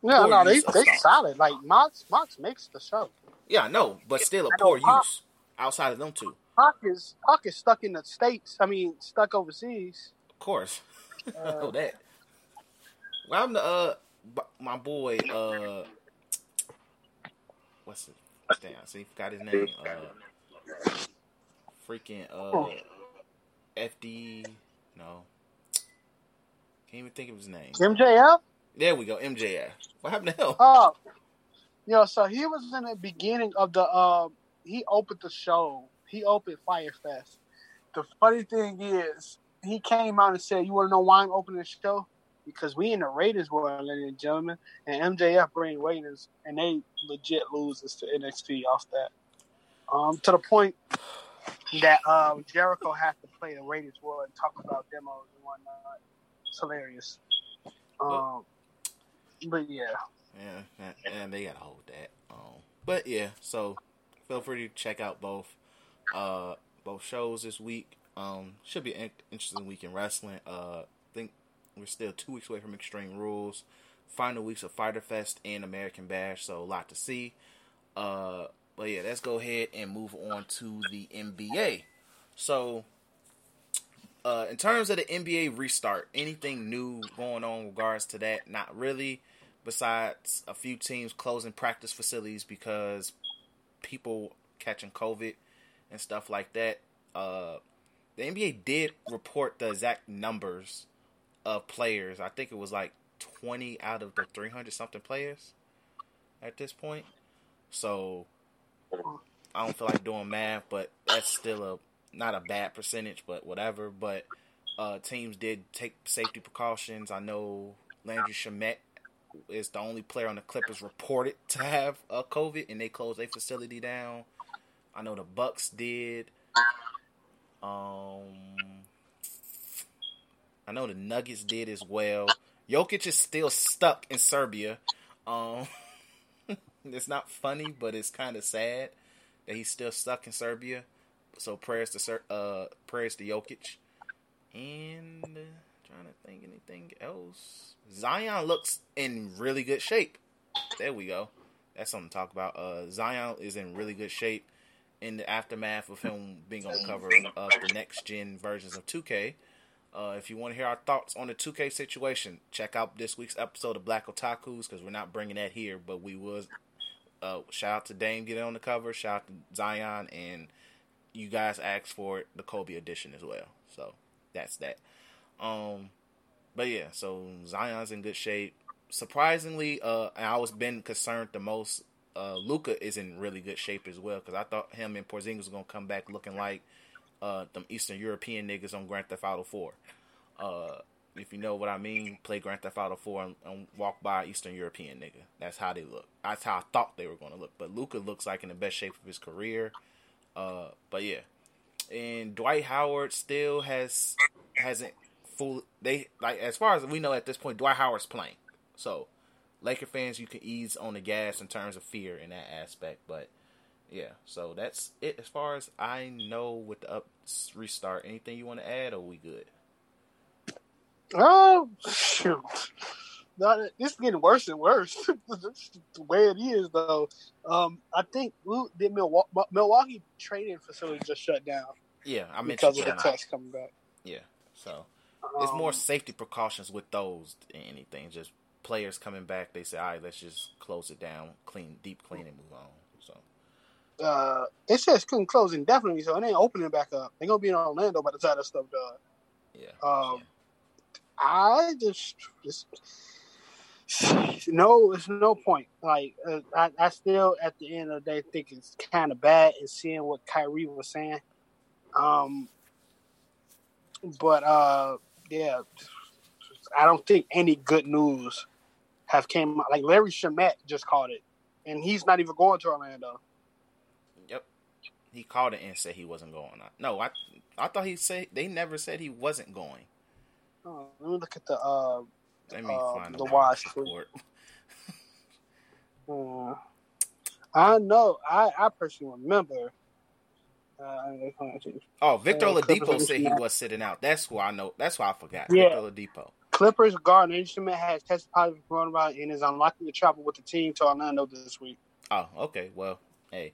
yeah, no, they they stars. solid. Like Mox Mox makes the show. Yeah, I know, but still a I poor Pac- use. Outside of them two, Pac is Pac is stuck in the states. I mean, stuck overseas. of course. I Uh, know that. Well, I'm the uh, my boy uh, what's it? Damn, see, forgot his name. Uh, freaking uh, FD. No, can't even think of his name. MJF. There we go, MJF. What happened to him? Oh, you know, so he was in the beginning of the. Uh, he opened the show. He opened Fyter Fest. The funny thing is, he came out and said, "You want to know why I'm opening the show? Because we in the Raiders world, ladies and gentlemen, and MJF bring Raiders, and they legit loses to NXT off that. Um, to the point that um, Jericho had to play the Raiders world and talk about demos and whatnot. It's hilarious. Um, but yeah. Yeah, and- they gotta hold that. Um, but yeah, so feel free to check out both uh both shows this week. Um, should be an interesting week in wrestling. Uh, we're still two weeks away from Extreme Rules, final weeks of Fyter Fest and American Bash, so a lot to see. Uh, but yeah, let's go ahead and move on to the NBA. So, uh, in terms of the NBA restart, anything new going on regards to that? Not really besides a few teams closing practice facilities because people catching COVID and stuff like that. Uh, the NBA did report the exact numbers of players. I think it was like 20 out of the 300 something players at this point. So I don't feel like doing math, but that's still a not a bad percentage, but whatever. But uh, teams did take safety precautions. I know Landry Shamet is the only player on the Clippers reported to have uh, COVID, and they closed their facility down. I know the Bucks did. Um, I know the Nuggets did as well. Jokic is still stuck in Serbia. Um, it's not funny, but it's kind of sad that he's still stuck in Serbia. So prayers to Ser- uh prayers to Jokic. And uh, trying to think anything else. Zion looks in really good shape. There we go. That's something to talk about. Uh, Zion is in really good shape in the aftermath of him being on the cover of the next gen versions of 2K. Uh, if you want to hear our thoughts on the 2K situation, check out this week's episode of Black Otakus because we're not bringing that here, but we was. Uh, shout out to Dame getting on the cover. Shout out to Zion, and you guys asked for it, the Kobe edition as well. So that's that. Um, but yeah, so Zion's in good shape. Surprisingly, uh, I was been concerned the most. Uh, Luka is in really good shape as well because I thought him and Porzingis was gonna come back looking like uh them Eastern European niggas on Grand Theft Auto Four. Uh, if you know what I mean, play Grand Theft Auto Four and, and walk by Eastern European nigga. That's how they look. That's how I thought they were gonna look. But Luka looks like in the best shape of his career. Uh, but yeah, and Dwight Howard still has hasn't full. They like as far as we know at this point, Dwight Howard's playing. So, Laker fans, you can ease on the gas in terms of fear in that aspect. But yeah, so that's it as far as I know with the up restart. Anything you want to add, or we good? Oh shoot! No, this is getting worse and worse. The way it is, though. Um, I think the Milwaukee, Milwaukee trading facility just shut down Yeah, I mentioned because of the test coming back. Yeah, so it's more Um, safety precautions with those than anything. Just players coming back, they say, "All right, let's just close it down, clean, deep clean, and move on." Uh, it says couldn't close indefinitely, so it ain't opening back up. They're gonna be in Orlando by the time that stuff done. yeah, Um, yeah. I just, just No, it's no point. Like uh, I, I still at the end of the day think it's kind of bad and seeing what Kyrie was saying. Um, but uh, yeah, I don't think any good news have came. Like Landry Shamet just called it, and he's not even going to Orlando. He called it and said he wasn't going. No, I I thought he said they never said he wasn't going. Oh, let me look at the uh, Let me uh, find the Woj report. Uh, I know. I, I personally remember. Uh, Oh, Victor Uh, Oladipo said he was sitting out. That's who I know. That's why I forgot. Yeah. Victor Oladipo. Clippers guard Instrument has tested positive for coronavirus and is unlikely to travel with the team to Orlando this week. Oh, okay. Well, hey,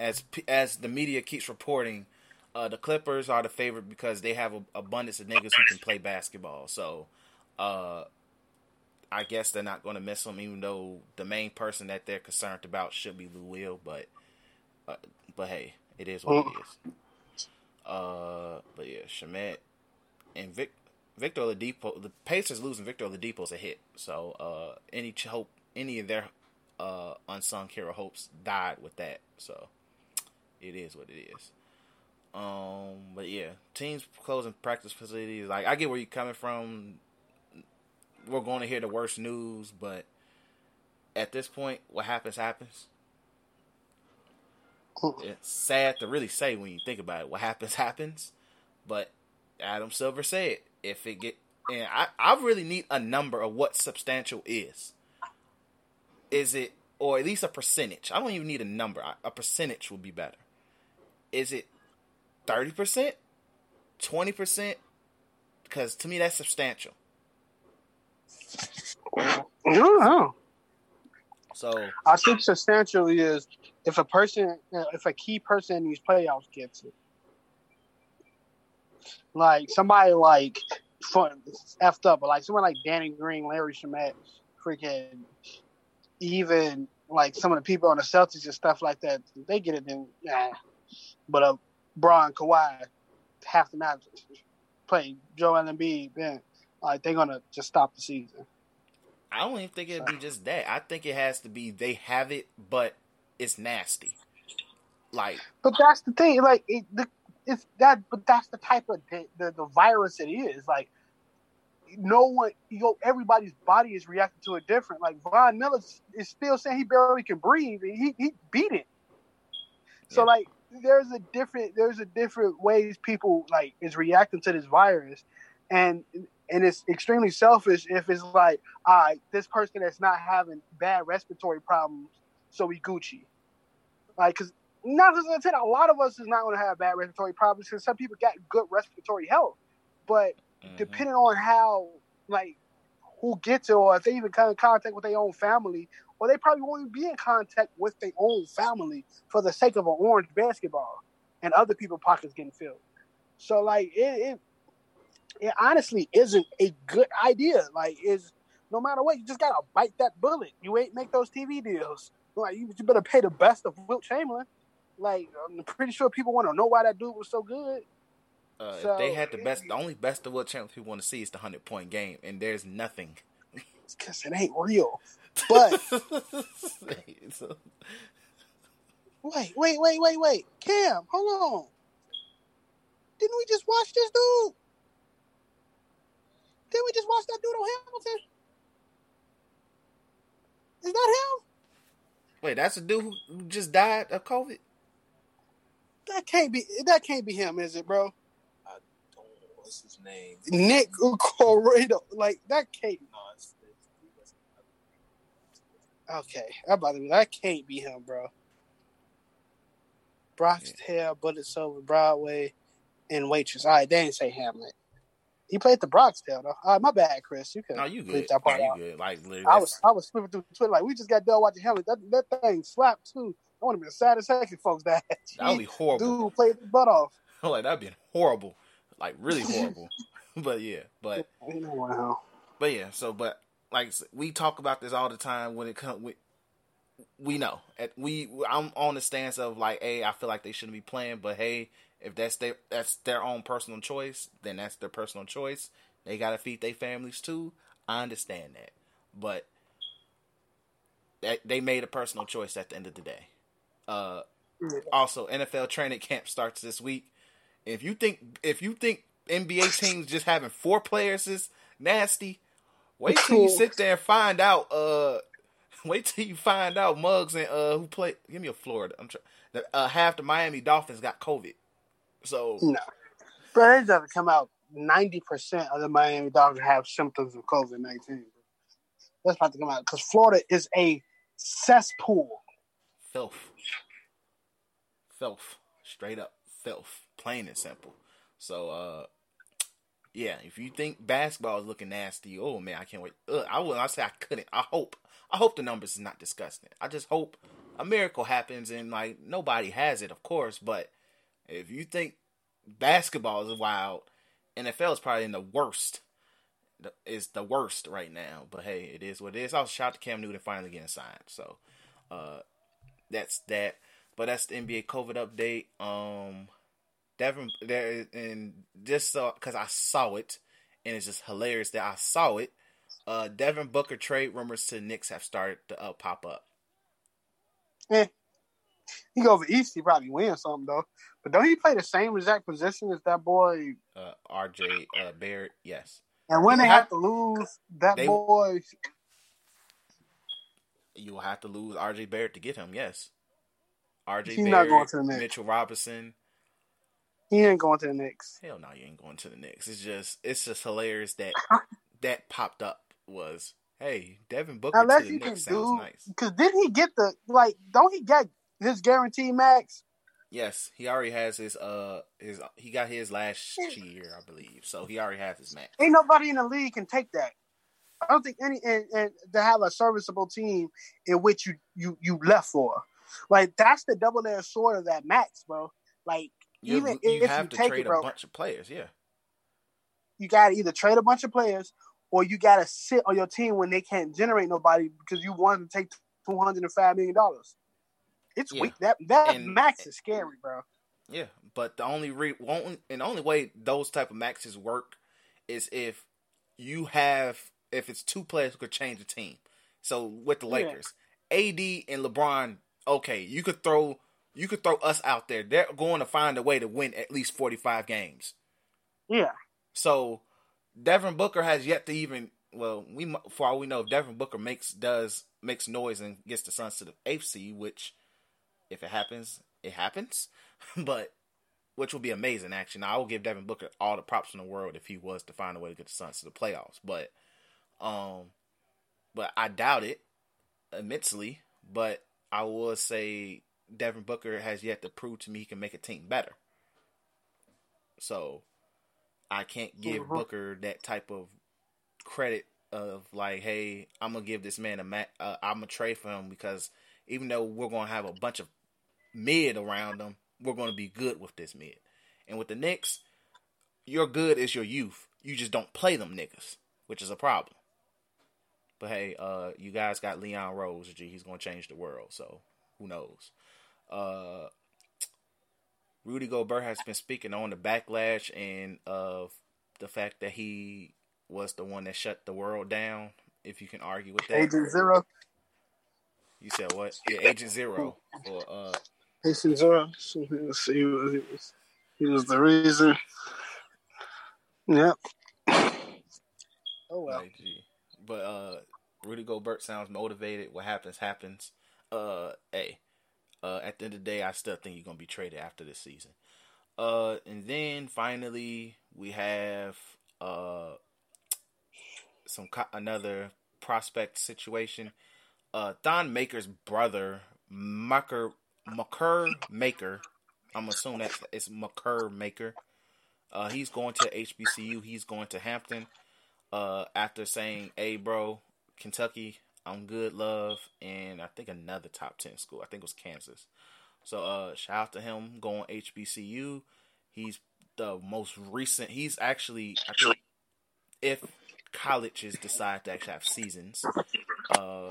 as as the media keeps reporting, uh, the Clippers are the favorite because they have a abundance of niggas who can play basketball. So, uh, I guess they're not going to miss him, even though the main person that they're concerned about should be Lou Will. But, uh, but hey, it is what it is. Uh, but yeah, Shamet and Vic, Victor Oladipo. The Pacers losing Victor Oladipo's a hit. So, uh, any hope, any of their uh, unsung hero hopes died with that. So, it is what it is. Um, but yeah, teams closing practice facilities. Like I get where you're coming from. We're going to hear the worst news, but at this point, what happens happens. It's sad to really say when you think about it. What happens happens, but Adam Silver said if it get and I I really need a number of what substantial is. Is it or at least a percentage? I don't even need a number. A percentage would be better. Is it thirty percent, twenty percent? Because to me, that's substantial. I don't know. So I think substantially is if a person, if a key person in these playoffs gets it, like somebody like effed up, but like someone like Danny Green, Landry Shamet, freaking even like some of the people on the Celtics and stuff like that, they get it then. Nah. But uh, Bron, Kawhi have to not play Joel Embiid, then like they're gonna just stop the season. I don't even think it'd be just that. I think it has to be they have it, but it's nasty. Like But that's the thing, like it, the, it's that. But that's the type of the, the, the virus it is. Like no one, you know, everybody's body is reacting to it different. Like Von Miller is still saying he barely can breathe, and he he beat it. So Yeah. like, there's a different there's a different ways people like is reacting to this virus, and and it's extremely selfish if it's like, all right, this person that's not having bad respiratory problems, so we Gucci. Like, cause not I said, a lot of us is not going to have bad respiratory problems because some people got good respiratory health, but mhm. depending on how like who gets it or if they even come in contact with their own family or they probably won't even be in contact with their own family for the sake of an orange basketball and other people's pockets getting filled. So like it, it it honestly isn't a good idea. Like is no matter what you just gotta bite that bullet. You ain't make those tv deals. Like you, you better pay the best of wilt chamberlain. Like i'm pretty sure people want to know why that dude was so good. Uh, So, if they had the best, the only best of what champions people want to see is the hundred point game, and there's nothing. because it ain't real but Wait, wait, wait, wait, wait. Cam, hold on. Didn't we just watch this dude? Didn't we just watch that dude on Hamilton? Is that him? wait, that's a dude who who just died of COVID. That can't be. That can't be him, is it, bro? I don't know what's his name. Nick Cordero. Like that can't. No, it's, it's, Okay, I'm about to be. That can't be him, bro. Bronx Tale, Bullets Over Broadway, and Waitress. All right, they didn't say Hamlet. He played the Bronx Tale though. All right, my bad, Chris. You can No, you good. that No, part you out. good. Like literally, I was I was flipping through Twitter like we just got done watching Hamlet. That that thing slapped too. I want to be the saddest second, folks. That that would be horrible. dude played his butt off. like that'd be horrible, like really horrible. but yeah, but Wow. But yeah, so but like we talk about this all the time when it comes. We, we know At- we I'm on the stance of like, hey, I feel like they shouldn't be playing, but hey, if that's their that's their own personal choice, then that's their personal choice. They gotta feed their families too. I understand that. but that they made a personal choice at the end of the day. Uh, also, NFL training camp starts this week. If you think if you think NBA teams just having four players is nasty, wait till you sit there and find out. Uh, wait till you find out Muggs and uh who play. Give me a Florida. I'm trying. Uh, half the Miami Dolphins got COVID, so No. Bro, it doesn't come out. 90% of the Miami Dolphins have symptoms of COVID 19. That's about to come out because Florida is a cesspool. filth, filth, straight up filth, plain and simple. So, uh, yeah, if you think basketball is looking nasty, oh man, I can't wait. Ugh, I will. I say I couldn't. I hope. I hope the numbers is not disgusting. I just hope a miracle happens and like nobody has it, of course. But if you think basketball is wild, NFL is probably in the worst. Is the worst right now. But hey, it is what it is. Also, shout out to Cam Newton finally getting signed. So, uh, that's that. But that's the NBA COVID update. Um, Devin there and just so because I saw it, and it's just hilarious that I saw it. Uh, Devin Booker trade rumors to Knicks have started to uh, pop up. Eh. He go over East, he probably win something though. But don't he play the same exact position as that boy? Uh, RJ uh, Barrett, yes, And when He they have have- to lose, that they- boy, you will have to lose RJ Barrett to get him. Yes, RJ He's not Barrett, going to the Mitchell Robinson. He ain't going to the Knicks. Hell no, you ain't going to the Knicks. It's just it's just hilarious that that popped up was hey Devin Booker Unless to the Knicks sounds do, nice. because didn't he get the like? Don't he get his guarantee max? Yes, he already has his uh his he got his last year, I believe. So he already has his max. Ain't nobody in the league can take that. I don't think any and, and to have a serviceable team in which you you you left for, like that's the double edged sword of that max, bro. Like You, even you if have you to take trade it, bro, a bunch of players. Yeah, you got to either trade a bunch of players or you got to sit on your team when they can't generate nobody because you wanted to take two hundred and five million dollars. It's Yeah. weak. That that And- max is scary, bro. yeah. But the only re won't and the only way those type of maxes work is if you have if it's two players who could change the team. So with the Yeah. Lakers, AD and LeBron, okay, you could throw you could throw us out there. They're going to find a way to win at least forty five games. Yeah, So Devin Booker has yet to even well, we for all we know, if Devin Booker makes does makes noise and gets the Suns to the seed, which if it happens, it happens. but which will be amazing. Actually, now I will give Devin Booker all the props in the world if he was to find a way to get the Suns to the playoffs. But um, but I doubt it immensely. But I will say Devin Booker has yet to prove to me he can make a team better. So I can't give Mhm. Booker that type of credit of like, hey, I'm gonna give this man a ma- uh, I'm gonna trade for him because even though we're gonna have a bunch of mid around him, we're gonna be good with this mid. And with the Knicks, your good is your youth. You just don't play them niggas, which is a problem. But hey, uh, you guys got Leon Rose. Gee, he's gonna change the world. So who knows? Uh, Rudy Gobert has been speaking on the backlash and of the fact that he was the one that shut the world down. If you can argue with that, Agent Zero, you said what? Yeah, Agent Zero. Or uh, Agent Zero. So he was, he was, he was, he was the reason. Yep. Oh well. but uh, Rudy Gobert sounds motivated. What happens happens. Uh, hey, uh, at the end of the day, I still think you're gonna be traded after this season. Uh, and then finally we have uh some co- another prospect situation. Uh, Thon Maker's brother, Maker Maker Maker. I'm assuming that it's Makur Maker. Uh, he's going to HBCU. He's going to Hampton. Uh, after saying, "Hey, bro, Kentucky, I'm good, love," and I think another top ten school. I think it was Kansas. So, uh, shout out to him going HBCU. He's the most recent. He's actually, I think, if colleges decide to actually have seasons, uh,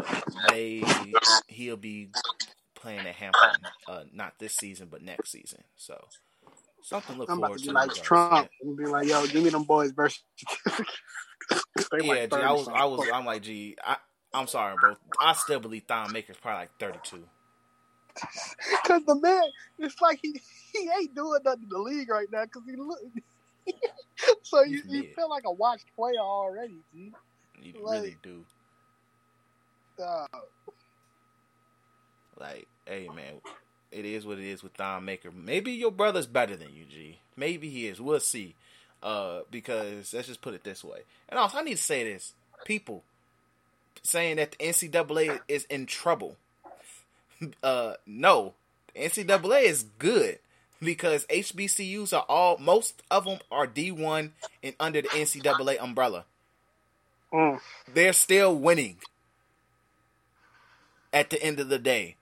they he'll be playing at Hampton. Uh, not this season, but next season. So, something to look I'm about forward to to. be like regardless Trump and be like, "Yo, give me them boys birth certificates." Yeah, like G, I was, I was, I'm like, gee, I, I'm sorry, bro. I still believe Thon Maker's probably like 32. Cause the man, it's like he he ain't doing nothing in the league right now. Cause he look. so you, you feel like a watched player already, G. You Like- really do. Uh, Like, hey man, it is what it is with Thon Maker. Maybe your brother's better than you, G. Maybe he is. We'll see. Uh, because let's just put it this way. And also, I need to say this: people saying that the NCAA is in trouble. Uh, no, the NCAA is good because HBCUs are all most of them are D one and under the NCAA umbrella. mm. they're still winning at the end of the day.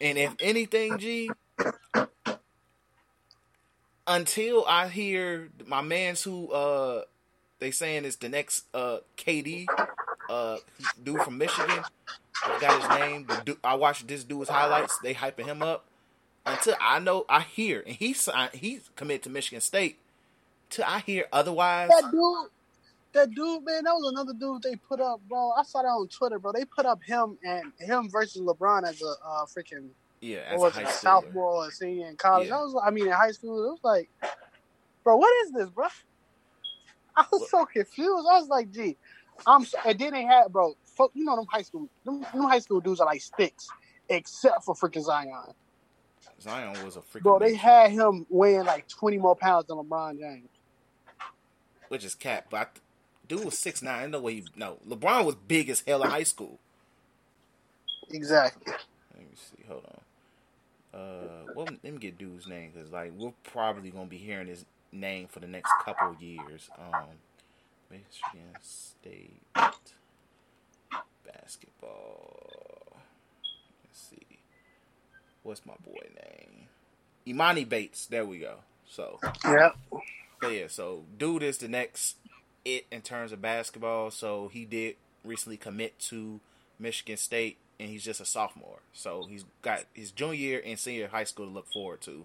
And if anything, G, until I hear my man's who uh they saying is the next uh KD uh dude from Michigan, I got his name. The dude, I watched this dude's highlights. They hyping him up. Until I know, I hear, and he's he's committed to Michigan State. Till I hear otherwise, that dude, that dude, man, that was another dude they put up, bro. I saw that on Twitter, bro. They put up him and him versus LeBron as a uh, freaking yeah, as what a was high sophomore or senior in college. Yeah. I was, I mean, in high school, it was like, bro, what is this, bro? I was so confused. I was like, gee, I'm. And then they had, bro, fuck, you know them high school, them, them high school dudes are like sticks, except for freaking Zion, Zion was a freaking bro. They had him weighing like 20 more pounds than LeBron James. which is cap. But I, dude was six nine. No way. He, no, LeBron was big as hell in high school. Exactly. Let me see. Hold on. Uh, well, let me get dude's name because like we're probably gonna be hearing his name for the next couple of years. Um, Michigan State basketball. Let's see. What's my boy name? Emoni Bates. There we go. So Yeah. but yeah, so dude is the next it in terms of basketball. So he did recently commit to Michigan State, and he's just a sophomore. So he's got his junior year and senior high school to look forward to.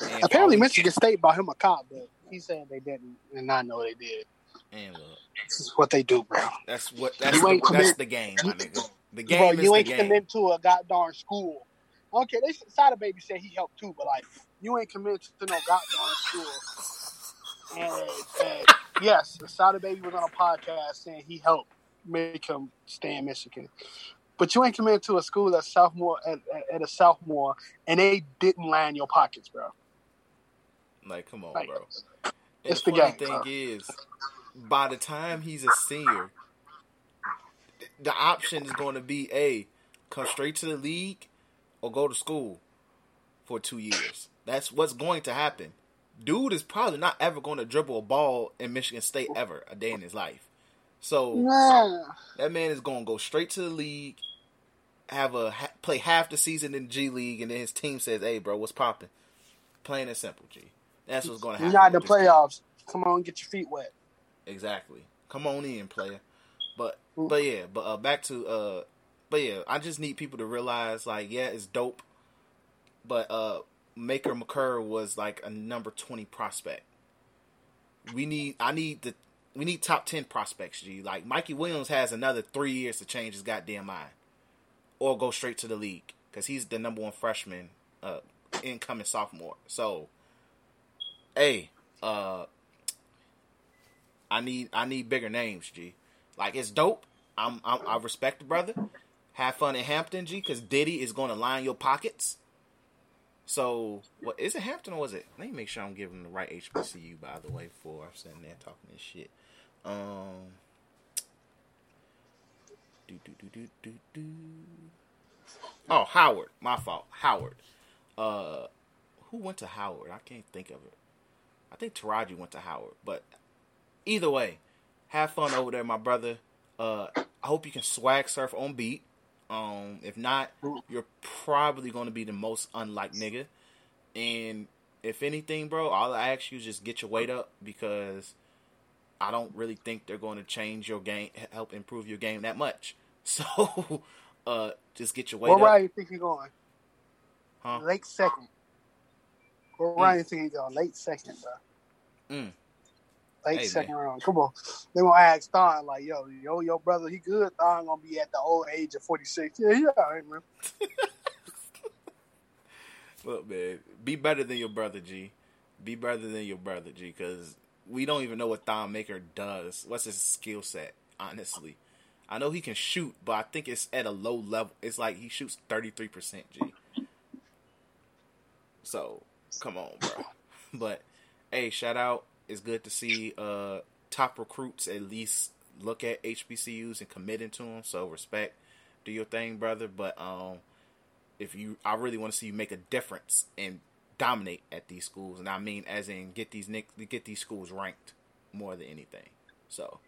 And Apparently, Michigan State bought him a cop, but he said they didn't, and I know they did. And look, This is what they do, bro. that's what that's You ain't the, that's commit- the game, my nigga. The Bro, game is you ain't commit to a goddamn school. Okay, they said Sada Baby said he helped too, but like you ain't committed to no goddamn school. And, and yes, Sada Baby was on a podcast saying he helped make him stay in Michigan. But you ain't committed to a school at sophomore at, at, at a sophomore, and they didn't line your pockets, bro. Like, come on, Like, bro. it's the the game, thing bro. is, by the time he's a senior, the option is going to be a come straight to the league or go to school for two years. That's what's going to happen. Dude is probably not ever going to dribble a ball in Michigan State ever a day in his life. So Nah. that man is going to go straight to the league, have a ha- play half the season in G League, and then his team says, "Hey, bro, what's popping?" Plain and simple, G. That's what's going to happen. You're not in the with this kid. playoffs. Come on, get your feet wet. Exactly. Come on in, player. But but yeah, but uh, back to uh, but yeah, I just need people to realize like yeah, it's dope, but uh, Maker McCurr was like a number twenty prospect. We need I need the we need top ten prospects. G like Mikey Williams has another three years to change his goddamn mind, or go straight to the league because he's the number one freshman, uh, incoming sophomore. So, hey, uh. I need I need bigger names, G. Like it's dope. I'm, I'm I respect the brother. Have fun in Hampton, G, because Diddy is going to line your pockets. So, what is it Hampton or was it? Let me make sure I'm giving the right HBCU. By the way, for I'm sitting there talking this shit. Um. Do, do, do, do, do, do. Oh, Howard. My fault. Howard. Uh, who went to Howard? I can't think of it. I think Taraji went to Howard, but either way, have fun over there, my brother. Uh, I hope you can swag surf on beat. Um, if not, you're probably going to be the most unlike nigga. And if anything, bro, all I ask you is just get your weight up because I don't really think they're going to change your game, help improve your game that much. So, uh, just get your weight Where up. Ryan you think he going? Huh? Late second. Where Ryan you think he going? Late second, bro. Late Hey, second man. round. Come on, they gonna ask Thon like, yo, yo, your brother, he good. Thon gonna be at the old age of forty six. Yeah, yeah, all right, man. Look, man, be better than your brother, G. Be better than your brother, G, because we don't even know what Thon Maker does. What's his skill set, honestly? I know he can shoot, but I think it's at a low level. It's like he shoots 33%, G. So, come on, bro. But, hey, shout out. It's good to see uh, top recruits at least look at HBCUs and committing to them. So, respect. Do your thing, brother. But, um, if you I really want to see you make a difference and dominate at these schools and I mean as in get these nick get these schools ranked more than anything. So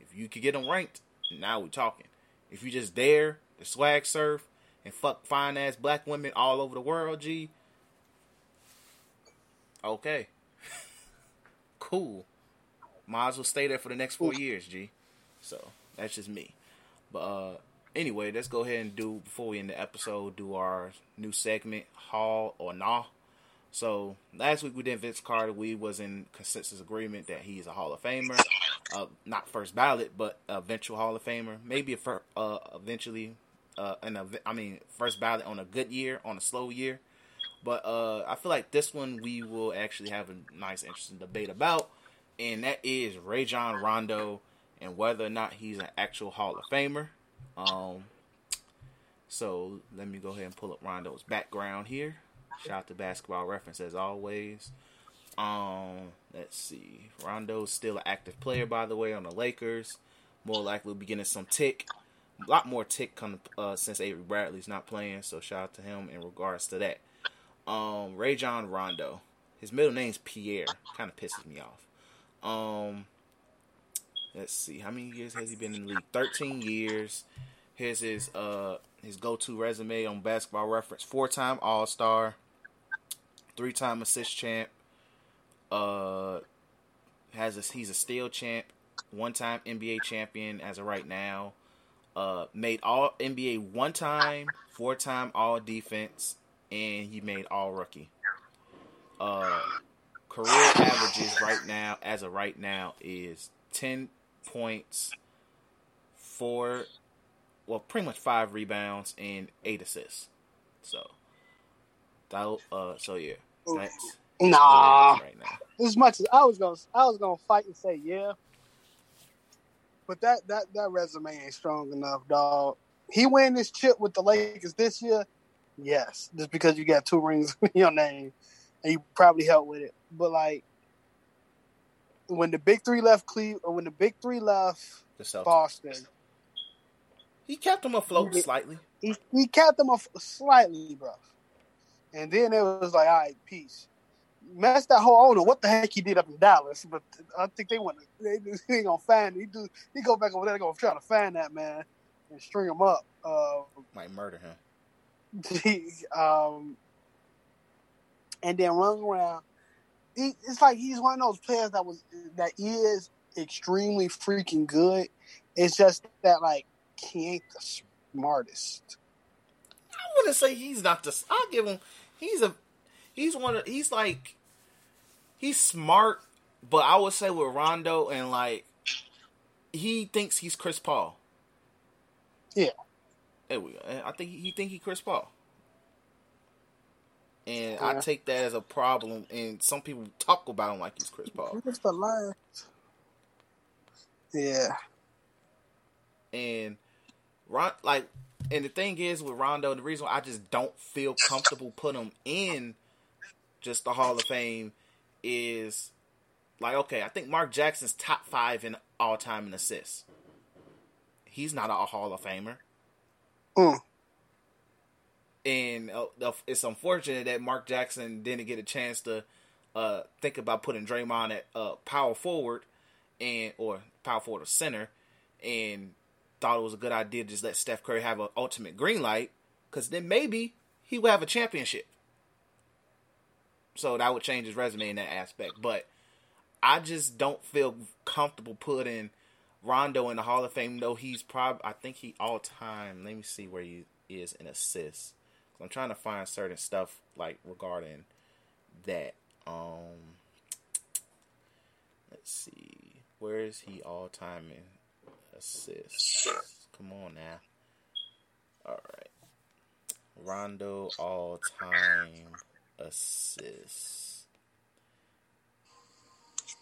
if you could get them ranked, now we're talking. If you just there to swag surf and fuck fine ass black women all over the world, G. Okay. Cool. Might as well stay there for the next four years, G. So that's just me. But uh anyway, let's go ahead and do before we end the episode, do our new segment, Hall or Nah. So last week we did Vince Carter. We was in consensus agreement that he is a Hall of Famer, uh, not first ballot, but eventual Hall of Famer. Maybe a fir- uh, eventually, uh, an ev- I mean first ballot on a good year, on a slow year. But uh, I feel like this one we will actually have a nice, interesting debate about, and that is Rajon Rondo and whether or not he's an actual Hall of Famer. Um, so let me go ahead and pull up Rondo's background here. Shout out to Basketball Reference as always. Um, let's see. Rondo's still an active player, by the way, on the Lakers. More likely will be getting some tick. A lot more tick coming uh, since Avery Bradley's not playing. So shout out to him in regards to that. Um, Rajon Rondo. His middle name's Pierre. Kind of pisses me off. Um, let's see. How many years has he been in the league? Thirteen years. Here's his uh his go to resume on basketball reference. Four time all star, three time assist champ, uh has a he's a steal champ, one time NBA champion as of right now. Uh made all NBA one time, four time all defense, and he made all rookie. Uh career averages right now as of right now is ten points, four well, pretty much five rebounds and eight assists. So that uh so yeah. That's Nah, right now. as much as I was gonna, I was gonna fight and say yeah, but that that that resume ain't strong enough, dog. He win this chip with the Lakers this year, yes, just because you got two rings in your name, and you probably helped with it. But like when the big three left Cleve, or when the big three left Boston, He kept them afloat Yeah. slightly. he, he capped them off slightly, bro. And then it was like, all right, peace. Messed that whole owner. What the heck he did up in Dallas? But I think they want to. They, they ain't gonna find. He do. He go back over there. They gonna try to find that man and string him up. Uh, Might murder him. um, and then run around. He, it's like he's one of those players that was that is extremely freaking good. It's just that like he ain't the smartest. I wouldn't say he's not the I'll give him he's a he's one of he's like he's smart, but I would say with Rondo and like he thinks he's Chris Paul. Yeah. There we go. I think he, think he Chris Paul. And I take that as a problem and some people talk about him like he's Chris Paul. What's the last? Yeah. And Ron, like, and the thing is with Rondo, the reason why I just don't feel comfortable putting him in just the Hall of Fame is like, okay, I think Mark Jackson's top five in all time in assists. He's not a Hall of Famer. Mm. And uh, it's unfortunate that Mark Jackson didn't get a chance to uh, think about putting Draymond at uh, power forward and or power forward or center, and thought it was a good idea to just let Steph Curry have an ultimate green light, because then maybe he would have a championship. So that would change his resume in that aspect. But I just don't feel comfortable putting Rondo in the Hall of Fame, though he's probably I think he all time. Let me see where he is in assists. I'm trying to find certain stuff like regarding that. Um, Let's see. Where is he all time in assists? Come on now. All right. Rondo all time assists.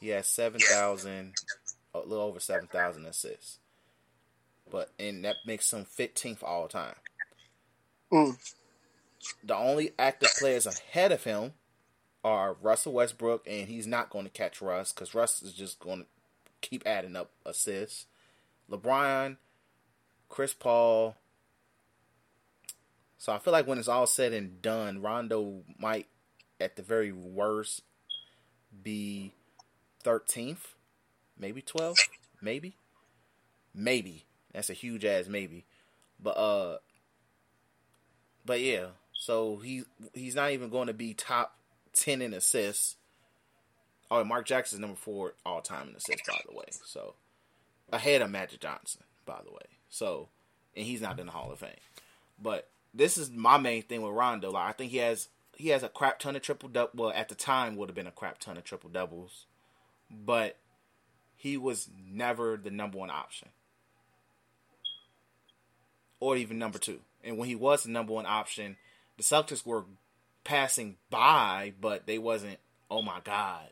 He has 7,000, a little over 7,000 assists. But, and that makes him 15th all time. Mm. The only active players ahead of him are Russell Westbrook, and he's not going to catch Russ because Russ is just going to keep adding up assists. LeBron, Chris Paul. So I feel like when it's all said and done, Rondo might, at the very worst, be 13th, maybe twelve, maybe, maybe. That's a huge ass maybe, but uh, but yeah. So he he's not even going to be top 10 in assists. Oh, Mark Jackson's number four all time in assists, by the way. So ahead of Magic Johnson, by the way. So and he's not in the Hall of Fame. But this is my main thing with Rondo. Like I think he has he has a crap ton of triple double. Well, at the time would have been a crap ton of triple doubles, but he was never the number one option, or even number two. And when he was the number one option, the Celtics were passing by, but they wasn't. Oh my god,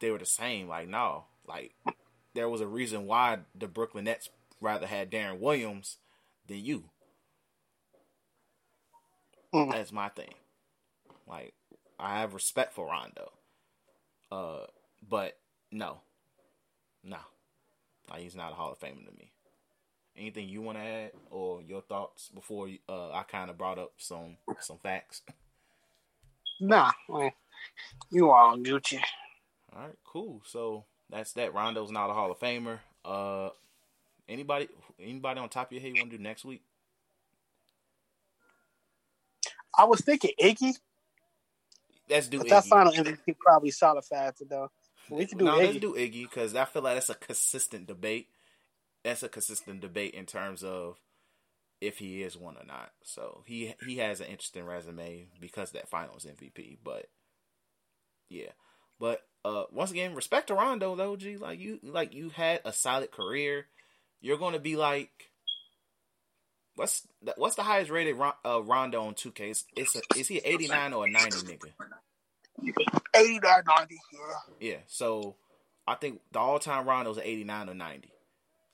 they were the same. Like no, like there was a reason why the Brooklyn Nets rather had Deron Williams than you. Mm. That's my thing. Like I have respect for Rondo, uh, but no, like he's not a Hall of Famer to me. Anything you want to add or your thoughts before uh, I kind of brought up some some facts? Nah, well, you all Gucci. All right, cool. So that's that. Rondo's not a Hall of Famer. Uh, anybody anybody on top of your head you want to do next week? I was thinking Iggy, Let's do but that Iggy. final MVP probably solid faster though. We can do no, let's do Iggy because I feel like that's a consistent debate. That's a consistent debate in terms of if he is one or not. So he he has an interesting resume because that Finals MVP. But yeah, but uh, once again, respect to Rondo though. G, like you like you had a solid career. You're going to be like. What's the, what's the highest rated Ron, uh, Rondo on 2K? It's, it's a, is he an 89 or a 90 nigga? 89, 90, yeah. Yeah, so I think the all time Rondo's an 89 or 90.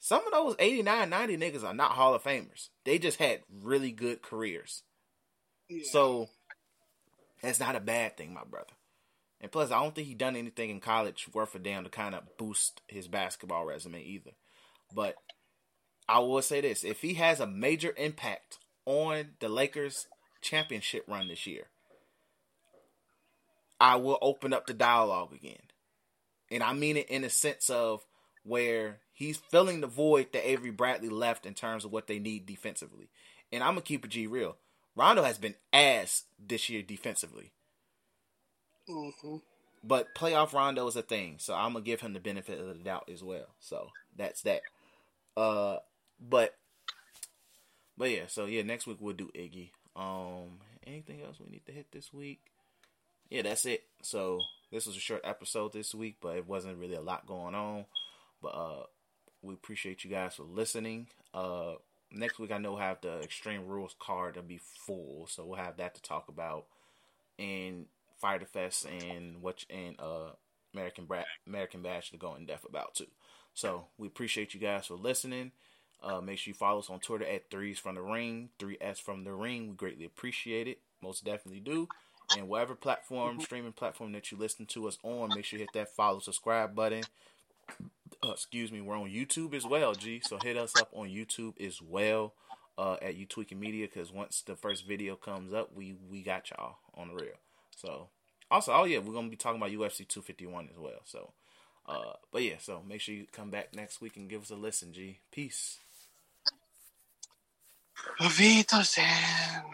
Some of those 89, 90 niggas are not Hall of Famers. They just had really good careers. yeah. So that's not a bad thing, my brother. And plus, I don't think he done anything in college worth a damn to kind of boost his basketball resume either. But I will say this: if he has a major impact on the Lakers' championship run this year, I will open up the dialogue again. And I mean it in a sense of where he's filling the void that Avery Bradley left in terms of what they need defensively. And I'm gonna keep it G real. Rondo has been ass this year defensively. hmm But playoff Rondo is a thing, so I'm gonna give him the benefit of the doubt as well. So that's that. Uh, but but yeah, so yeah, next week we'll do Iggy. Um, anything else we need to hit this week? Yeah, that's it. So this was a short episode this week, but it wasn't really a lot going on. But uh, we appreciate you guys for listening. Uh, next week I know we'll have the Extreme Rules card to be full, so we'll have that to talk about. And Fyter Fest and what and uh American Bra- American Bash to go in depth about too. So we appreciate you guys for listening. Uh, make sure you follow us on Twitter at threes from the ring, three S from the ring. We greatly appreciate it. Most definitely do. And whatever platform, streaming platform that you listen to us on, make sure you hit that follow, subscribe button. Uh, excuse me, we're on YouTube as well, G. So hit us up on YouTube as well uh, at You Tweaking Media because once the first video comes up, we we got y'all on the real. So also, oh yeah, we're gonna be talking about UFC 251 as well. So, uh, but yeah, so make sure you come back next week and give us a listen, G. Peace. Vito Sam.